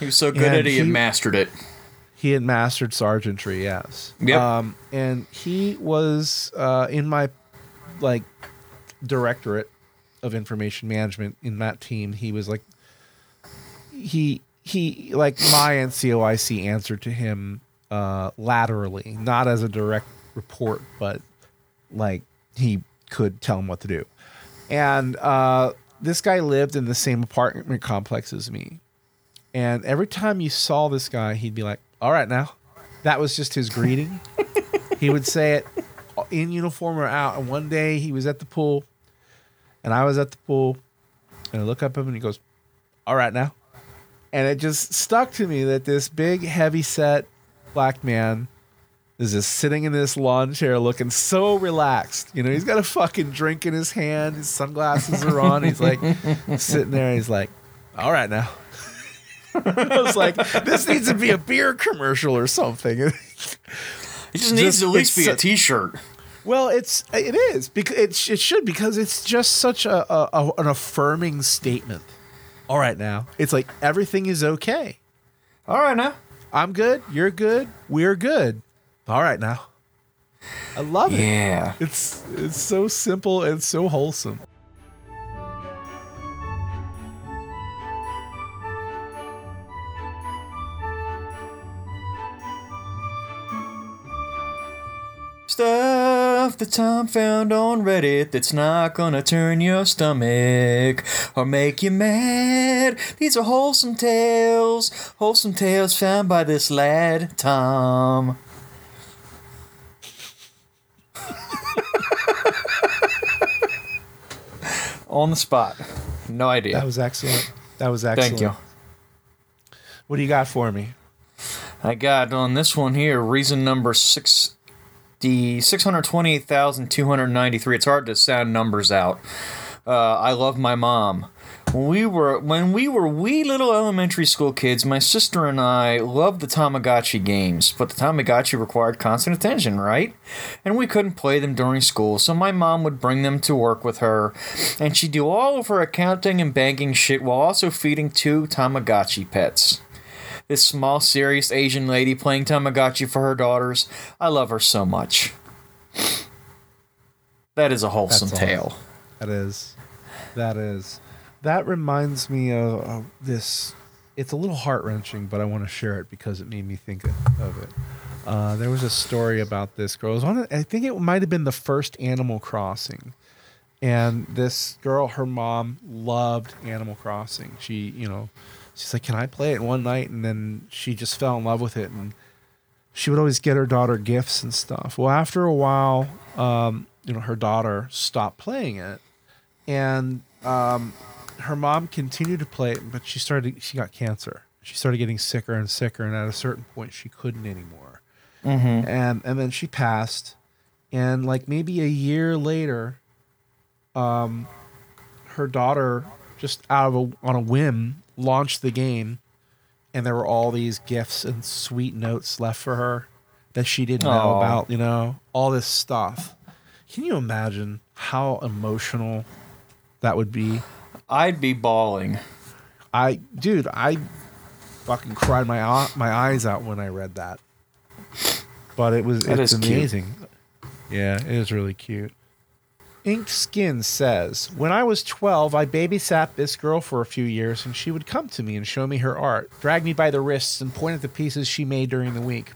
Speaker 2: He was so good
Speaker 1: And
Speaker 2: at it, he had
Speaker 1: he-
Speaker 2: mastered it.
Speaker 1: He had mastered sergeantry, yes.
Speaker 2: Yep.
Speaker 1: Um, and he was uh, in my like directorate of information management in that team. He was like he he like my NCOIC answered to him uh, laterally, not as a direct report, but like he could tell him what to do. And uh, this guy lived in the same apartment complex as me. And every time you saw this guy, he'd be like, "All right, now." That was just his greeting. he would say it in uniform or out. And one day he was at the pool, and I was at the pool, and I look up at him and he goes, "All right, now." and it just stuck to me that this big, heavy set black man is just sitting in this lawn chair looking so relaxed. You know, he's got a fucking drink in his hand, his sunglasses are on. He's like sitting there, and he's like, all right now. I was like, this needs to be a beer commercial or something.
Speaker 2: It just needs to at least be a T-shirt.
Speaker 1: Well, it's it is because it, it should because it's just such a, a, a an affirming statement. All right, now it's like everything is okay.
Speaker 2: All right now.
Speaker 1: I'm good. You're good. We're good. All right, now. I love it.
Speaker 2: Yeah.
Speaker 1: It's it's so simple and so wholesome.
Speaker 2: That Tom found on Reddit that's not gonna turn your stomach or make you mad. These are wholesome tales, wholesome tales found by this lad, Tom. on the spot. No idea.
Speaker 1: That was excellent. That was excellent.
Speaker 2: Thank you.
Speaker 1: What do you got for me?
Speaker 2: I got on this one here reason number six, the six hundred twenty-eight thousand two hundred ninety-three. It's hard to sound numbers out. Uh, I love my mom. When we were when we were wee little elementary school kids, my sister and I loved the Tamagotchi games, but the Tamagotchi required constant attention, right? And we couldn't play them during school, so my mom would bring them to work with her, and she'd do all of her accounting and banking shit while also feeding two Tamagotchi pets this small, serious Asian lady playing Tamagotchi for her daughters. I love her so much. That is a wholesome
Speaker 1: That's
Speaker 2: tale.
Speaker 1: That is. That is. That reminds me of, of this. It's a little heart wrenching, but I want to share it because it made me think of it. Uh, there was a story about this girl. On. I think it might have been the first Animal Crossing, and this girl, her mom loved Animal Crossing. She, you know, she's like, "Can I play it one night?" And then she just fell in love with it, and she would always get her daughter gifts and stuff. Well, after a while, um, you know, her daughter stopped playing it, and um, her mom continued to play it, but she started. She got cancer. She started getting sicker and sicker, and at a certain point, she couldn't anymore. And and then she passed, and like maybe a year later, um, her daughter just out of a on a whim launched the game, and there were all these gifts and sweet notes left for her that she didn't know about. You know, all this stuff. Can you imagine how emotional that would be?
Speaker 2: I'd be bawling.
Speaker 1: I, dude, I fucking cried my my eyes out when I read that. But it was
Speaker 2: That
Speaker 1: it's
Speaker 2: is cute.
Speaker 1: amazing. Yeah, it is really cute. Inked Skin says, When I was 12, I babysat this girl for a few years, and she would come to me and show me her art, drag me by the wrists, and point at the pieces she made during the week.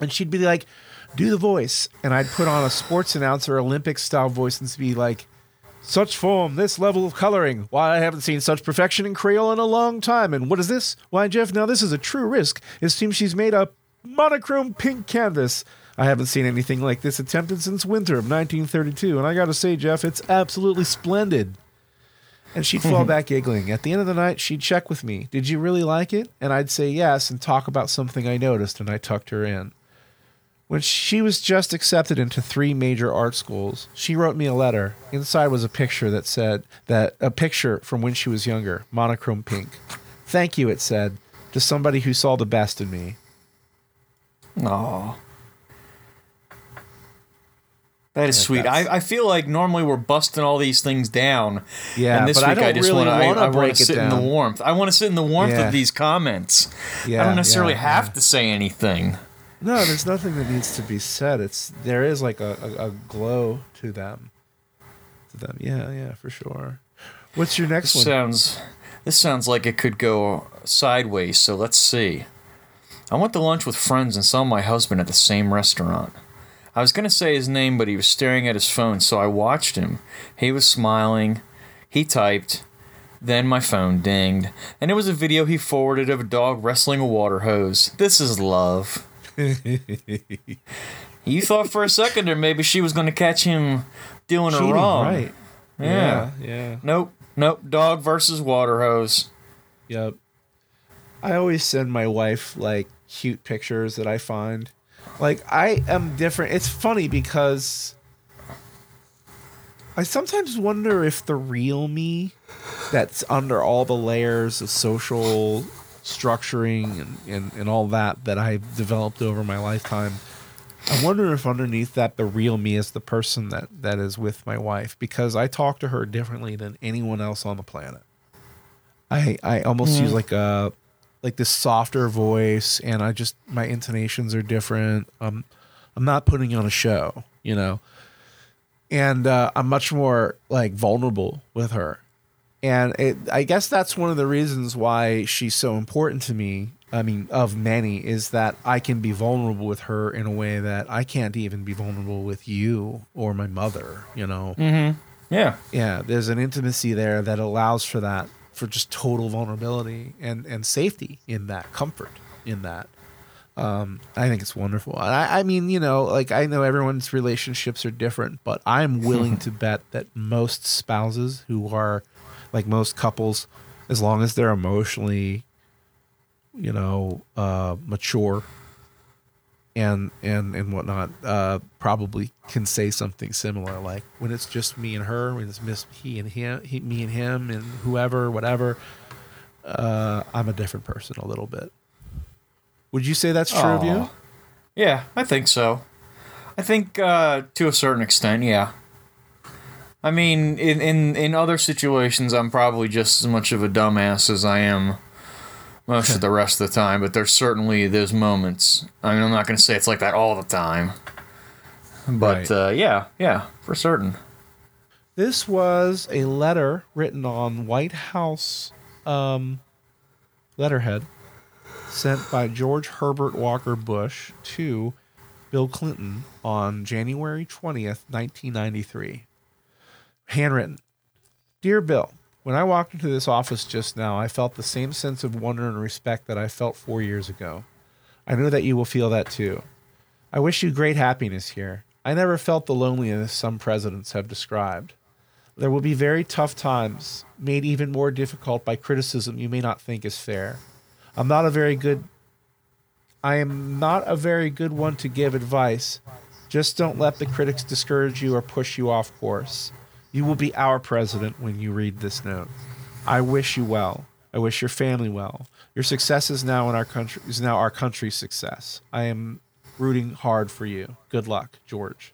Speaker 1: And she'd be like, Do the voice. And I'd put on a sports announcer, Olympic style voice, and be like, such form, this level of coloring. Why, I haven't seen such perfection in Creole in a long time. And what is this? Why, Jeff, now this is a true risk. It seems she's made a monochrome pink canvas. I haven't seen anything like this attempted since winter of 1932. And I gotta say, Jeff, it's absolutely splendid. And she'd fall mm-hmm. back giggling. At the end of the night, she'd check with me. Did you really like it? And I'd say yes and talk about something I noticed, and I tucked her in. When she was just accepted into three major art schools, she wrote me a letter. Inside was a picture that said that a picture from when she was younger, monochrome pink. Thank you, it said, to somebody who saw the best in me.
Speaker 2: Aw. That is
Speaker 1: Yeah,
Speaker 2: sweet. I, I feel like normally we're busting all these things down.
Speaker 1: Yeah,
Speaker 2: and this
Speaker 1: but I
Speaker 2: week I,
Speaker 1: don't
Speaker 2: just
Speaker 1: really
Speaker 2: want to I, I
Speaker 1: break
Speaker 2: want
Speaker 1: it
Speaker 2: to sit in the warmth. I want to sit in the warmth
Speaker 1: Yeah.
Speaker 2: of these comments. I don't necessarily
Speaker 1: yeah,
Speaker 2: have
Speaker 1: yeah.
Speaker 2: to say anything.
Speaker 1: No, there's nothing that needs to be said. It's there is like a, a, a glow to them. To them, yeah, yeah, for sure. What's your next
Speaker 2: This
Speaker 1: one?
Speaker 2: sounds this sounds like it could go sideways, so let's see. I went to lunch with friends and saw my husband at the same restaurant. I was gonna say his name, but he was staring at his phone, so I watched him. He was smiling. He typed. Then my phone dinged, and it was a video he forwarded of a dog wrestling a water hose. This is love. you thought for a second there maybe she was gonna catch him doing her wrong.
Speaker 1: right?
Speaker 2: Yeah.
Speaker 1: yeah, yeah.
Speaker 2: Nope. Nope. Dog versus water hose.
Speaker 1: Yep. I always send my wife like cute pictures that I find. Like I am different. It's funny because I sometimes wonder if the real me that's under all the layers of social structuring and, and, and all that that I've developed over my lifetime. I wonder if underneath that the real me is the person that, that is with my wife because I talk to her differently than anyone else on the planet. I I almost use mm. like a like this softer voice and I just my intonations are different. Um I'm not putting on a show, you know. And uh, I'm much more like vulnerable with her. And it, I guess that's one of the reasons why she's so important to me. I mean, of many, is that I can be vulnerable with her in a way that I can't even be vulnerable with you or my mother, you know?
Speaker 2: Yeah.
Speaker 1: yeah there's an intimacy there that allows for that for just total vulnerability and and safety in that comfort in that. Um i think it's wonderful. And I, I mean you know like i know everyone's relationships are different but i'm willing to bet that most spouses who are like most couples as long as they're emotionally you know uh mature and and and whatnot uh probably can say something similar like when it's just me and her when it's miss he and him he, me and him and whoever whatever uh i'm a different person a little bit would you say that's true of you
Speaker 2: Yeah, I think so. I think uh, to a certain extent, yeah. I mean, in, in in other situations, I'm probably just as much of a dumbass as I am most of the rest of the time. But there's certainly those moments. I mean, I'm not going to say it's like that all the time. But
Speaker 1: Right.
Speaker 2: uh, yeah, yeah, for certain.
Speaker 1: this was a letter written on white house um letterhead sent by george herbert walker bush to bill clinton on january 20th 1993 handwritten dear bill when i walked into this office just now i felt the same sense of wonder and respect that i felt four years ago i know that you will feel that too i wish you great happiness here i never felt the loneliness some presidents have described there will be very tough times, made even more difficult by criticism you may not think is fair. I'm not a very good I am not a very good one to give advice. Just don't let the critics discourage you or push you off course. You will be our president when you read this note. I wish you well. I wish your family well. Your success is now in our country is now our country's success. I am rooting hard for you. Good luck, George.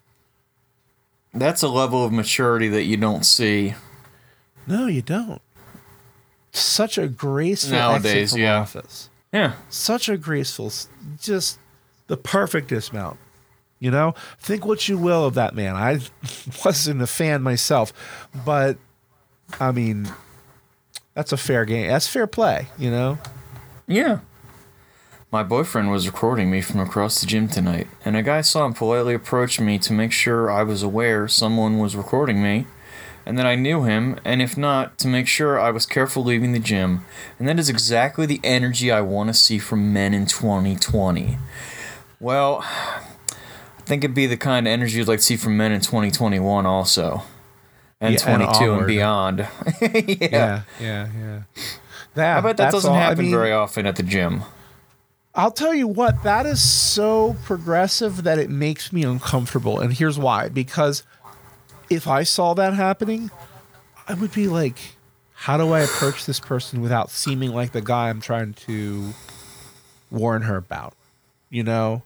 Speaker 2: That's a level of maturity that you don't see.
Speaker 1: No, you don't. Such a graceful
Speaker 2: Nowadays,
Speaker 1: exit from
Speaker 2: yeah.
Speaker 1: office.
Speaker 2: Yeah.
Speaker 1: Such a graceful, just the perfect dismount. You know, think what you will of that man. I wasn't a fan myself, but I mean, that's a fair game. That's fair play. You know.
Speaker 2: Yeah. My boyfriend was recording me from across the gym tonight, and a guy saw him politely approach me to make sure I was aware someone was recording me, and that I knew him, and if not, to make sure I was careful leaving the gym. And that is exactly the energy I want to see from men in 2020. Well, I think it'd be the kind of energy you'd like to see from men in 2021 also. And
Speaker 1: Yeah,
Speaker 2: 22 and,
Speaker 1: onward.
Speaker 2: beyond. yeah.
Speaker 1: Yeah. Yeah. Yeah. That,
Speaker 2: I bet that doesn't
Speaker 1: all- I
Speaker 2: happen
Speaker 1: mean,
Speaker 2: very often at the gym.
Speaker 1: I'll tell you what, that is so progressive that it makes me uncomfortable. And here's why because if I saw that happening, I would be like, how do I approach this person without seeming like the guy I'm trying to warn her about? You know?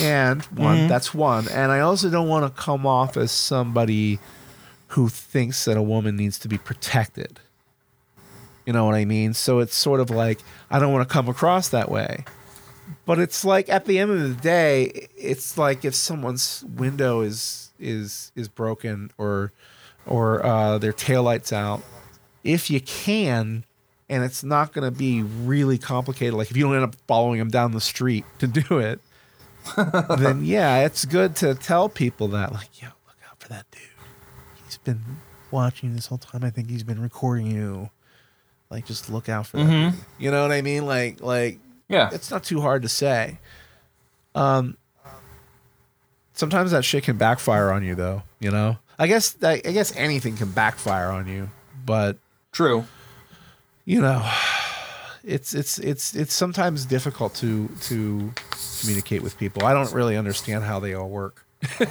Speaker 1: And one, that's one. And I also don't want to come off as somebody who thinks that a woman needs to be protected. You know what I mean? So it's sort of like, I don't want to come across that way but it's like at the end of the day it's like if someone's window is is is broken or or uh, their taillights out if you can and it's not going to be really complicated like if you don't end up following them down the street to do it then yeah it's good to tell people that like yo look out for that dude he's been watching you this whole time i think he's been recording you like just look out for that dude. you know what i mean like like
Speaker 2: Yeah.
Speaker 1: it's not too hard to say. Um, sometimes that shit can backfire on you, though. You know, I guess that, I guess anything can backfire on you, but
Speaker 2: True.
Speaker 1: you know, it's it's it's it's sometimes difficult to to communicate with people. I don't really understand how they all work.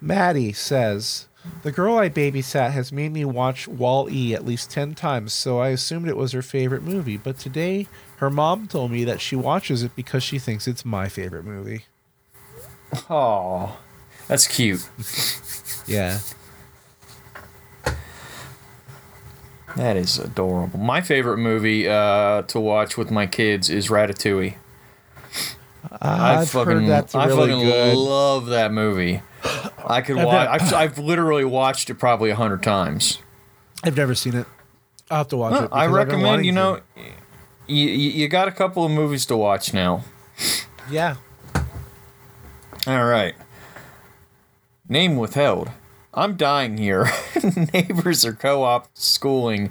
Speaker 1: Maddie says, "The girl I babysat has made me watch Wall E at least 10 times, so I assumed it was her favorite movie, but today her mom told me that she watches it because she thinks it's my favorite movie."
Speaker 2: Oh, that's cute.
Speaker 1: Yeah.
Speaker 2: That is adorable. My favorite movie uh, to watch with my kids is Ratatouille. I
Speaker 1: I've
Speaker 2: fucking,
Speaker 1: heard that's
Speaker 2: I
Speaker 1: really
Speaker 2: fucking
Speaker 1: good.
Speaker 2: love that movie. I could watch. I've, I've literally watched it probably a hundred times.
Speaker 1: I've never seen it. I'll have to watch
Speaker 2: Huh,
Speaker 1: it.
Speaker 2: I
Speaker 1: because I've been
Speaker 2: recommend. You know, you, you you got a couple of movies to watch now.
Speaker 1: Yeah.
Speaker 2: All right. Name withheld. I'm dying here. Neighbors are co op schooling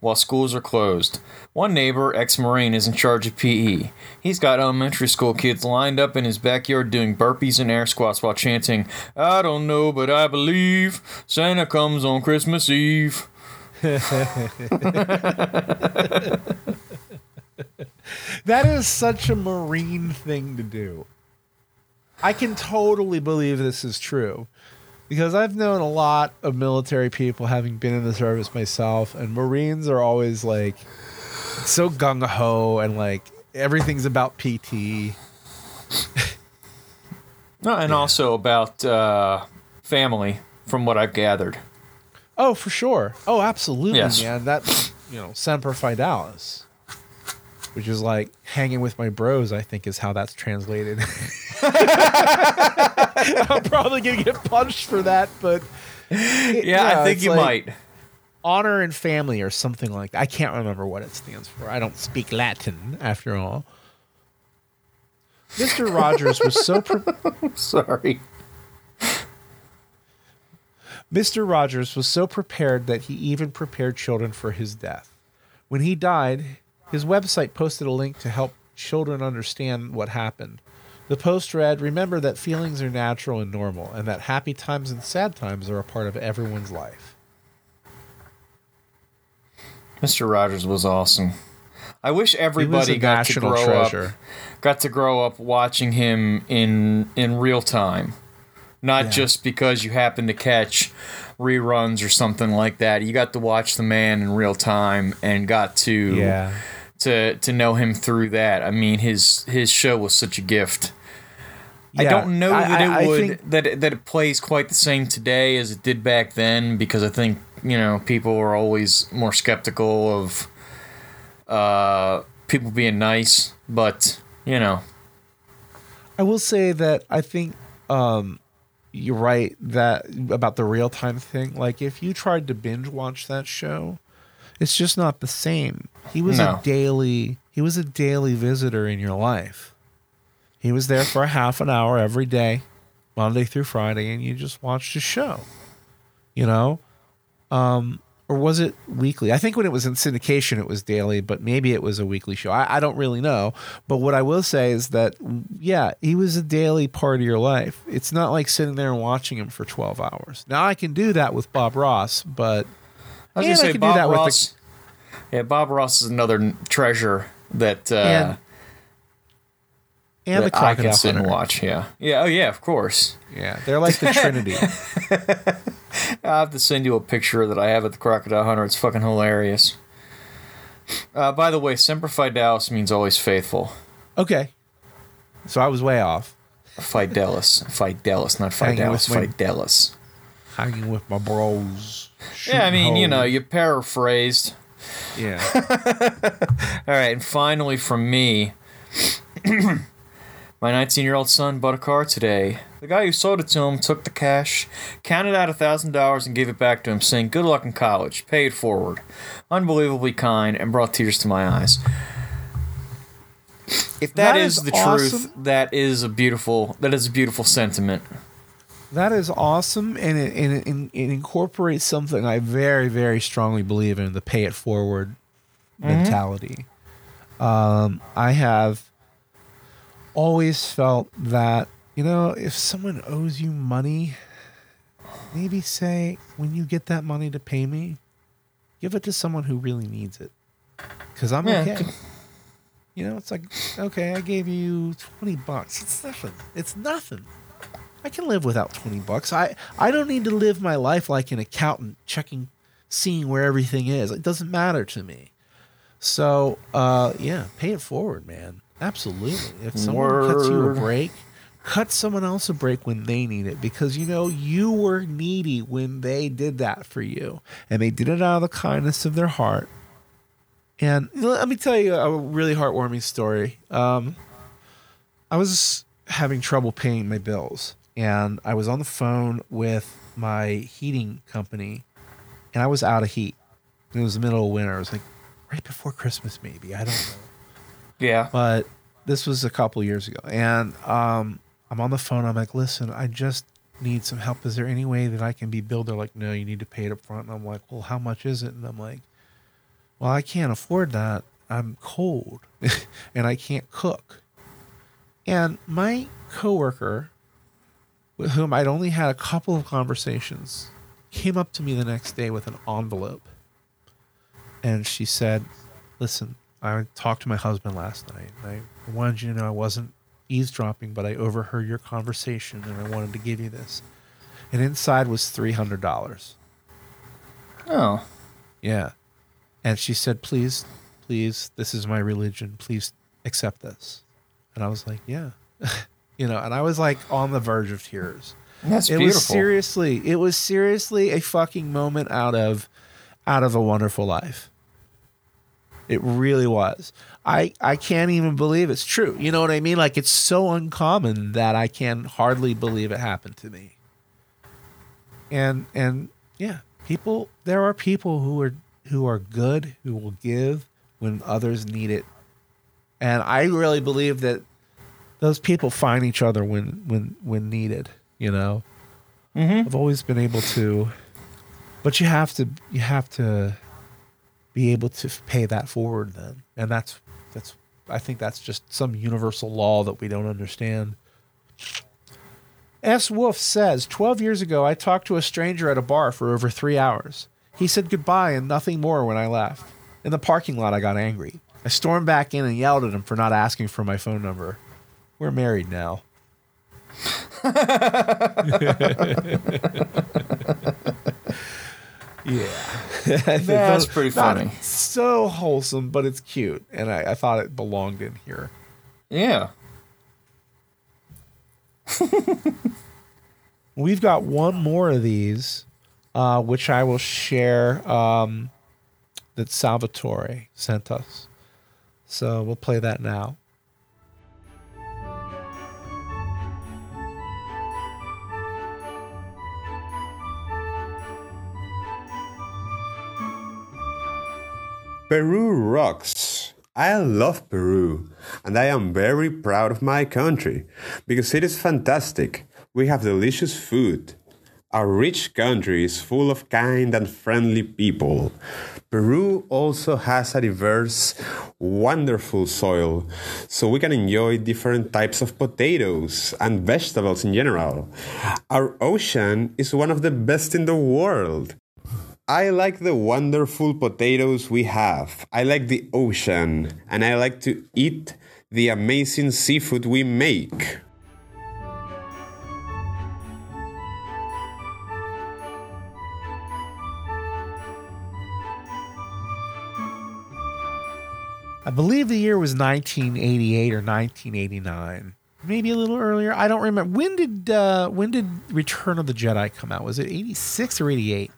Speaker 2: while schools are closed. One neighbor, ex Marine, is in charge of PE. He's got elementary school kids lined up in his backyard doing burpees and air squats while chanting, I don't know, but I believe Santa comes on Christmas Eve.
Speaker 1: That is such a Marine thing to do. I can totally believe this is true because I've known a lot of military people having been in the service myself, and Marines are always like so gung ho and like everything's about PT.
Speaker 2: No, and also about uh, family, from what I've gathered.
Speaker 1: Oh, for sure. Oh, absolutely,
Speaker 2: Yes.
Speaker 1: man. That you know, Semper Fidelis, which is like hanging with my bros. I think is how that's translated. I'm probably gonna get punched for that, but
Speaker 2: Yeah, I think you
Speaker 1: like
Speaker 2: might.
Speaker 1: honor and family or something like that. I can't remember what it stands for. I don't speak Latin after all. Mr. Rogers was so pre-
Speaker 2: Sorry.
Speaker 1: Mr. Rogers was so prepared that he even prepared children for his death. When he died, his website posted a link to help children understand what happened. The post read, Remember that feelings are natural and normal, and that happy times and sad times are a part of everyone's life.
Speaker 2: Mr. Rogers was awesome. I wish everybody got to grow
Speaker 1: treasure.
Speaker 2: up got to grow up watching him in in real time. Not
Speaker 1: Yeah.
Speaker 2: just because you happen to catch reruns or something like that. You got to watch the man in real time and got to
Speaker 1: Yeah.
Speaker 2: To to know him through that. I mean his his show was such a gift. I don't know
Speaker 1: I-
Speaker 2: that it
Speaker 1: I- I
Speaker 2: would
Speaker 1: think-
Speaker 2: that it, that it plays quite the same today as it did back then because I think you know people are always more skeptical of uh, people being nice, but you know
Speaker 1: I will say that I think um, you're right that about the real time thing. Like if you tried to binge watch that show, it's just not the same. He was
Speaker 2: No.
Speaker 1: a daily he was a daily visitor in your life. He was there for a half an hour every day, Monday through Friday, and you just watched his show. You know? Um or was it weekly? I think when it was in syndication, it was daily, but maybe it was a weekly show. I, I don't really know. But what I will say is that, yeah, he was a daily part of your life. It's not like sitting there and watching him for 12 hours. Now, I can do that with Bob Ross, but
Speaker 2: I was
Speaker 1: And
Speaker 2: gonna say
Speaker 1: could do
Speaker 2: Bob
Speaker 1: that with the-
Speaker 2: Ross. yeah, Bob Ross is another treasure that uh,
Speaker 1: And and the
Speaker 2: that I
Speaker 1: Crocodile
Speaker 2: can sit and
Speaker 1: Hunter.
Speaker 2: watch. Yeah, yeah, oh yeah, of course.
Speaker 1: Yeah, they're like the Trinity.
Speaker 2: I have to send you a picture that I have at the Crocodile Hunter. It's fucking hilarious. Uh, by the way, Semper Fidelis means always faithful.
Speaker 1: okay. So I was way off.
Speaker 2: Fidelis. Fidelis, not Fidelis. Fidelis.
Speaker 1: Hanging with my bros.
Speaker 2: Yeah, I mean, you know, you paraphrased.
Speaker 1: Yeah.
Speaker 2: All right, and finally from me, my 19 year old son bought a car today. The guy who sold it to him took the cash, counted out a thousand dollars, and gave it back to him, saying, "Good luck in college. Pay it forward." Unbelievably kind, and brought tears to my eyes. If
Speaker 1: That
Speaker 2: that is,
Speaker 1: is
Speaker 2: the truth, that is a beautiful that is a beautiful sentiment.
Speaker 1: That is awesome, and it, and it, and it incorporates something I very, very strongly believe in the pay it forward mentality. Um, I have always felt that, you know, if someone owes you money, maybe say, when you get that money to pay me, give it to someone who really needs it. Because I'm
Speaker 2: Yeah,
Speaker 1: okay. You know, it's like, okay, I gave you 20 bucks. It's nothing. It's nothing. I can live without 20 bucks. I, I don't need to live my life like an accountant checking, seeing where everything is. It doesn't matter to me. So, uh, yeah, pay it forward, man. Absolutely. If someone cuts you a break, cut someone else a break when they need it because you know you were needy when they did that for you and they did it out of the kindness of their heart and let me tell you a really heartwarming story um, i was having trouble paying my bills and i was on the phone with my heating company and i was out of heat. It was the middle of winter. It was like right before christmas maybe. I don't know.
Speaker 2: Yeah.
Speaker 1: but this was a couple years ago. And um, i'm on the phone. I'm like listen i just need some help. Is there any way that i can be billed? They're like no you need to pay it up front and i'm like well how much is it? And i'm like well i can't afford that. I'm cold and i can't cook. And my coworker with whom i'd only had a couple of conversations came up to me the next day with an envelope and she said listen I talked to my husband last night. And I wanted you to know I wasn't eavesdropping, but I overheard your conversation and I wanted to give you this. And inside was $300.
Speaker 2: Oh.
Speaker 1: Yeah. And she said, please, please, this is my religion. Please accept this. And I was like, yeah. you know, and I was like on the verge of tears.
Speaker 2: That's
Speaker 1: it
Speaker 2: beautiful.
Speaker 1: was seriously, it was seriously a fucking moment out of out of a wonderful life. It really was. I I can't even believe it's true. You know what I mean? Like it's so uncommon that I can hardly believe it happened to me. And and yeah, people there are people who are who are good, who will give when others need it. And I really believe that those people find each other when when when needed, you know. Mm-hmm. I've always been able to but you have to you have to be able to pay that forward then. And that's that's i think that's just some universal law that we don't understand. S. Wolf says 12 years ago i talked to a stranger at a bar for over three hours. He said goodbye and nothing more when i left. In the parking lot i got angry. I stormed back in and yelled at him for not asking for my phone number we're married now yeah
Speaker 2: That's pretty funny.
Speaker 1: so wholesome, but it's cute, and I, I thought it belonged in here.
Speaker 2: Yeah.
Speaker 1: We've got one more of these, uh, which I will share. Um, that Salvatore sent us, so we'll play that now.
Speaker 6: Peru rocks. I love Peru, and I am very proud of my country because it is fantastic. We have delicious food. Our rich country is full of kind and friendly people. Peru also has a diverse, wonderful soil, so we can enjoy different types of potatoes and vegetables in general. Our ocean is one of the best in the world. I like the wonderful potatoes we have. I like the ocean, and I like to eat the amazing seafood we make.
Speaker 1: I believe the year was 1988 or 1989, maybe a little earlier. I don't remember. When did uh, when did Return of the Jedi come out? Was it 86 or 88?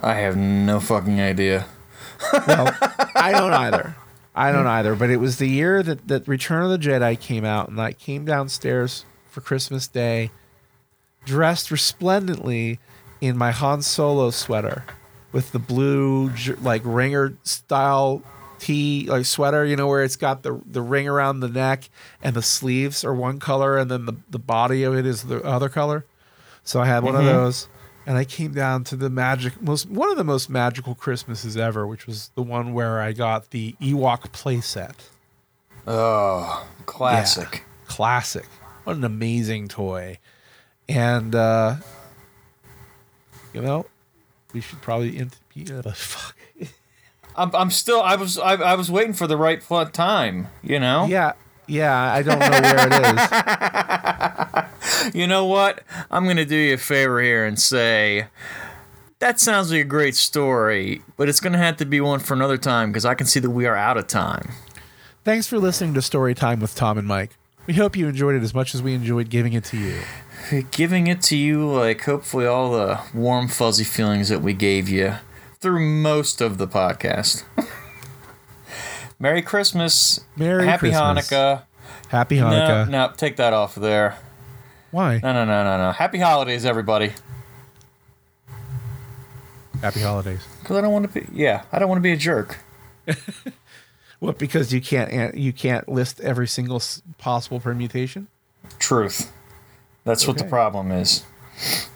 Speaker 2: I have no fucking idea.
Speaker 1: Well, I don't either. I don't either. But it was the year that, that Return of the Jedi came out, and I came downstairs for Christmas Day, dressed resplendently in my Han Solo sweater with the blue like ringer style tee like sweater. You know where it's got the the ring around the neck and the sleeves are one color, and then the the body of it is the other color. So I had one of mm-hmm. those, and I came down to the magic most one of the most magical Christmases ever, which was the one where I got the Ewok playset.
Speaker 2: Oh, classic.
Speaker 1: Yeah. Classic. What an amazing toy. And uh you know, we should probably int- uh, fuck.
Speaker 2: I'm, I'm still. I was. I, I was waiting for the right time. You know.
Speaker 1: Yeah, yeah. I don't know where it is.
Speaker 2: You know what? I'm gonna do you a favor here and say. That sounds like a great story, but it's gonna have to be one for another time because I can see that we are out of time.
Speaker 1: Thanks for listening to Story Time with Tom and Mike. We hope you enjoyed it as much as we enjoyed giving it to you.
Speaker 2: Giving it to you, like hopefully all the warm, fuzzy feelings that we gave you through most of the podcast. Merry Christmas.
Speaker 1: Merry
Speaker 2: Happy
Speaker 1: Christmas.
Speaker 2: Hanukkah.
Speaker 1: Happy Hanukkah.
Speaker 2: no, take that off of there.
Speaker 1: Why?
Speaker 2: No, no, no, no, no. Happy holidays, everybody.
Speaker 1: Happy holidays.
Speaker 2: Because I don't want to be. Yeah, I don't want to be a jerk.
Speaker 1: What? Because you can't you can't list every single possible permutation.
Speaker 2: Truth. That's what the problem is.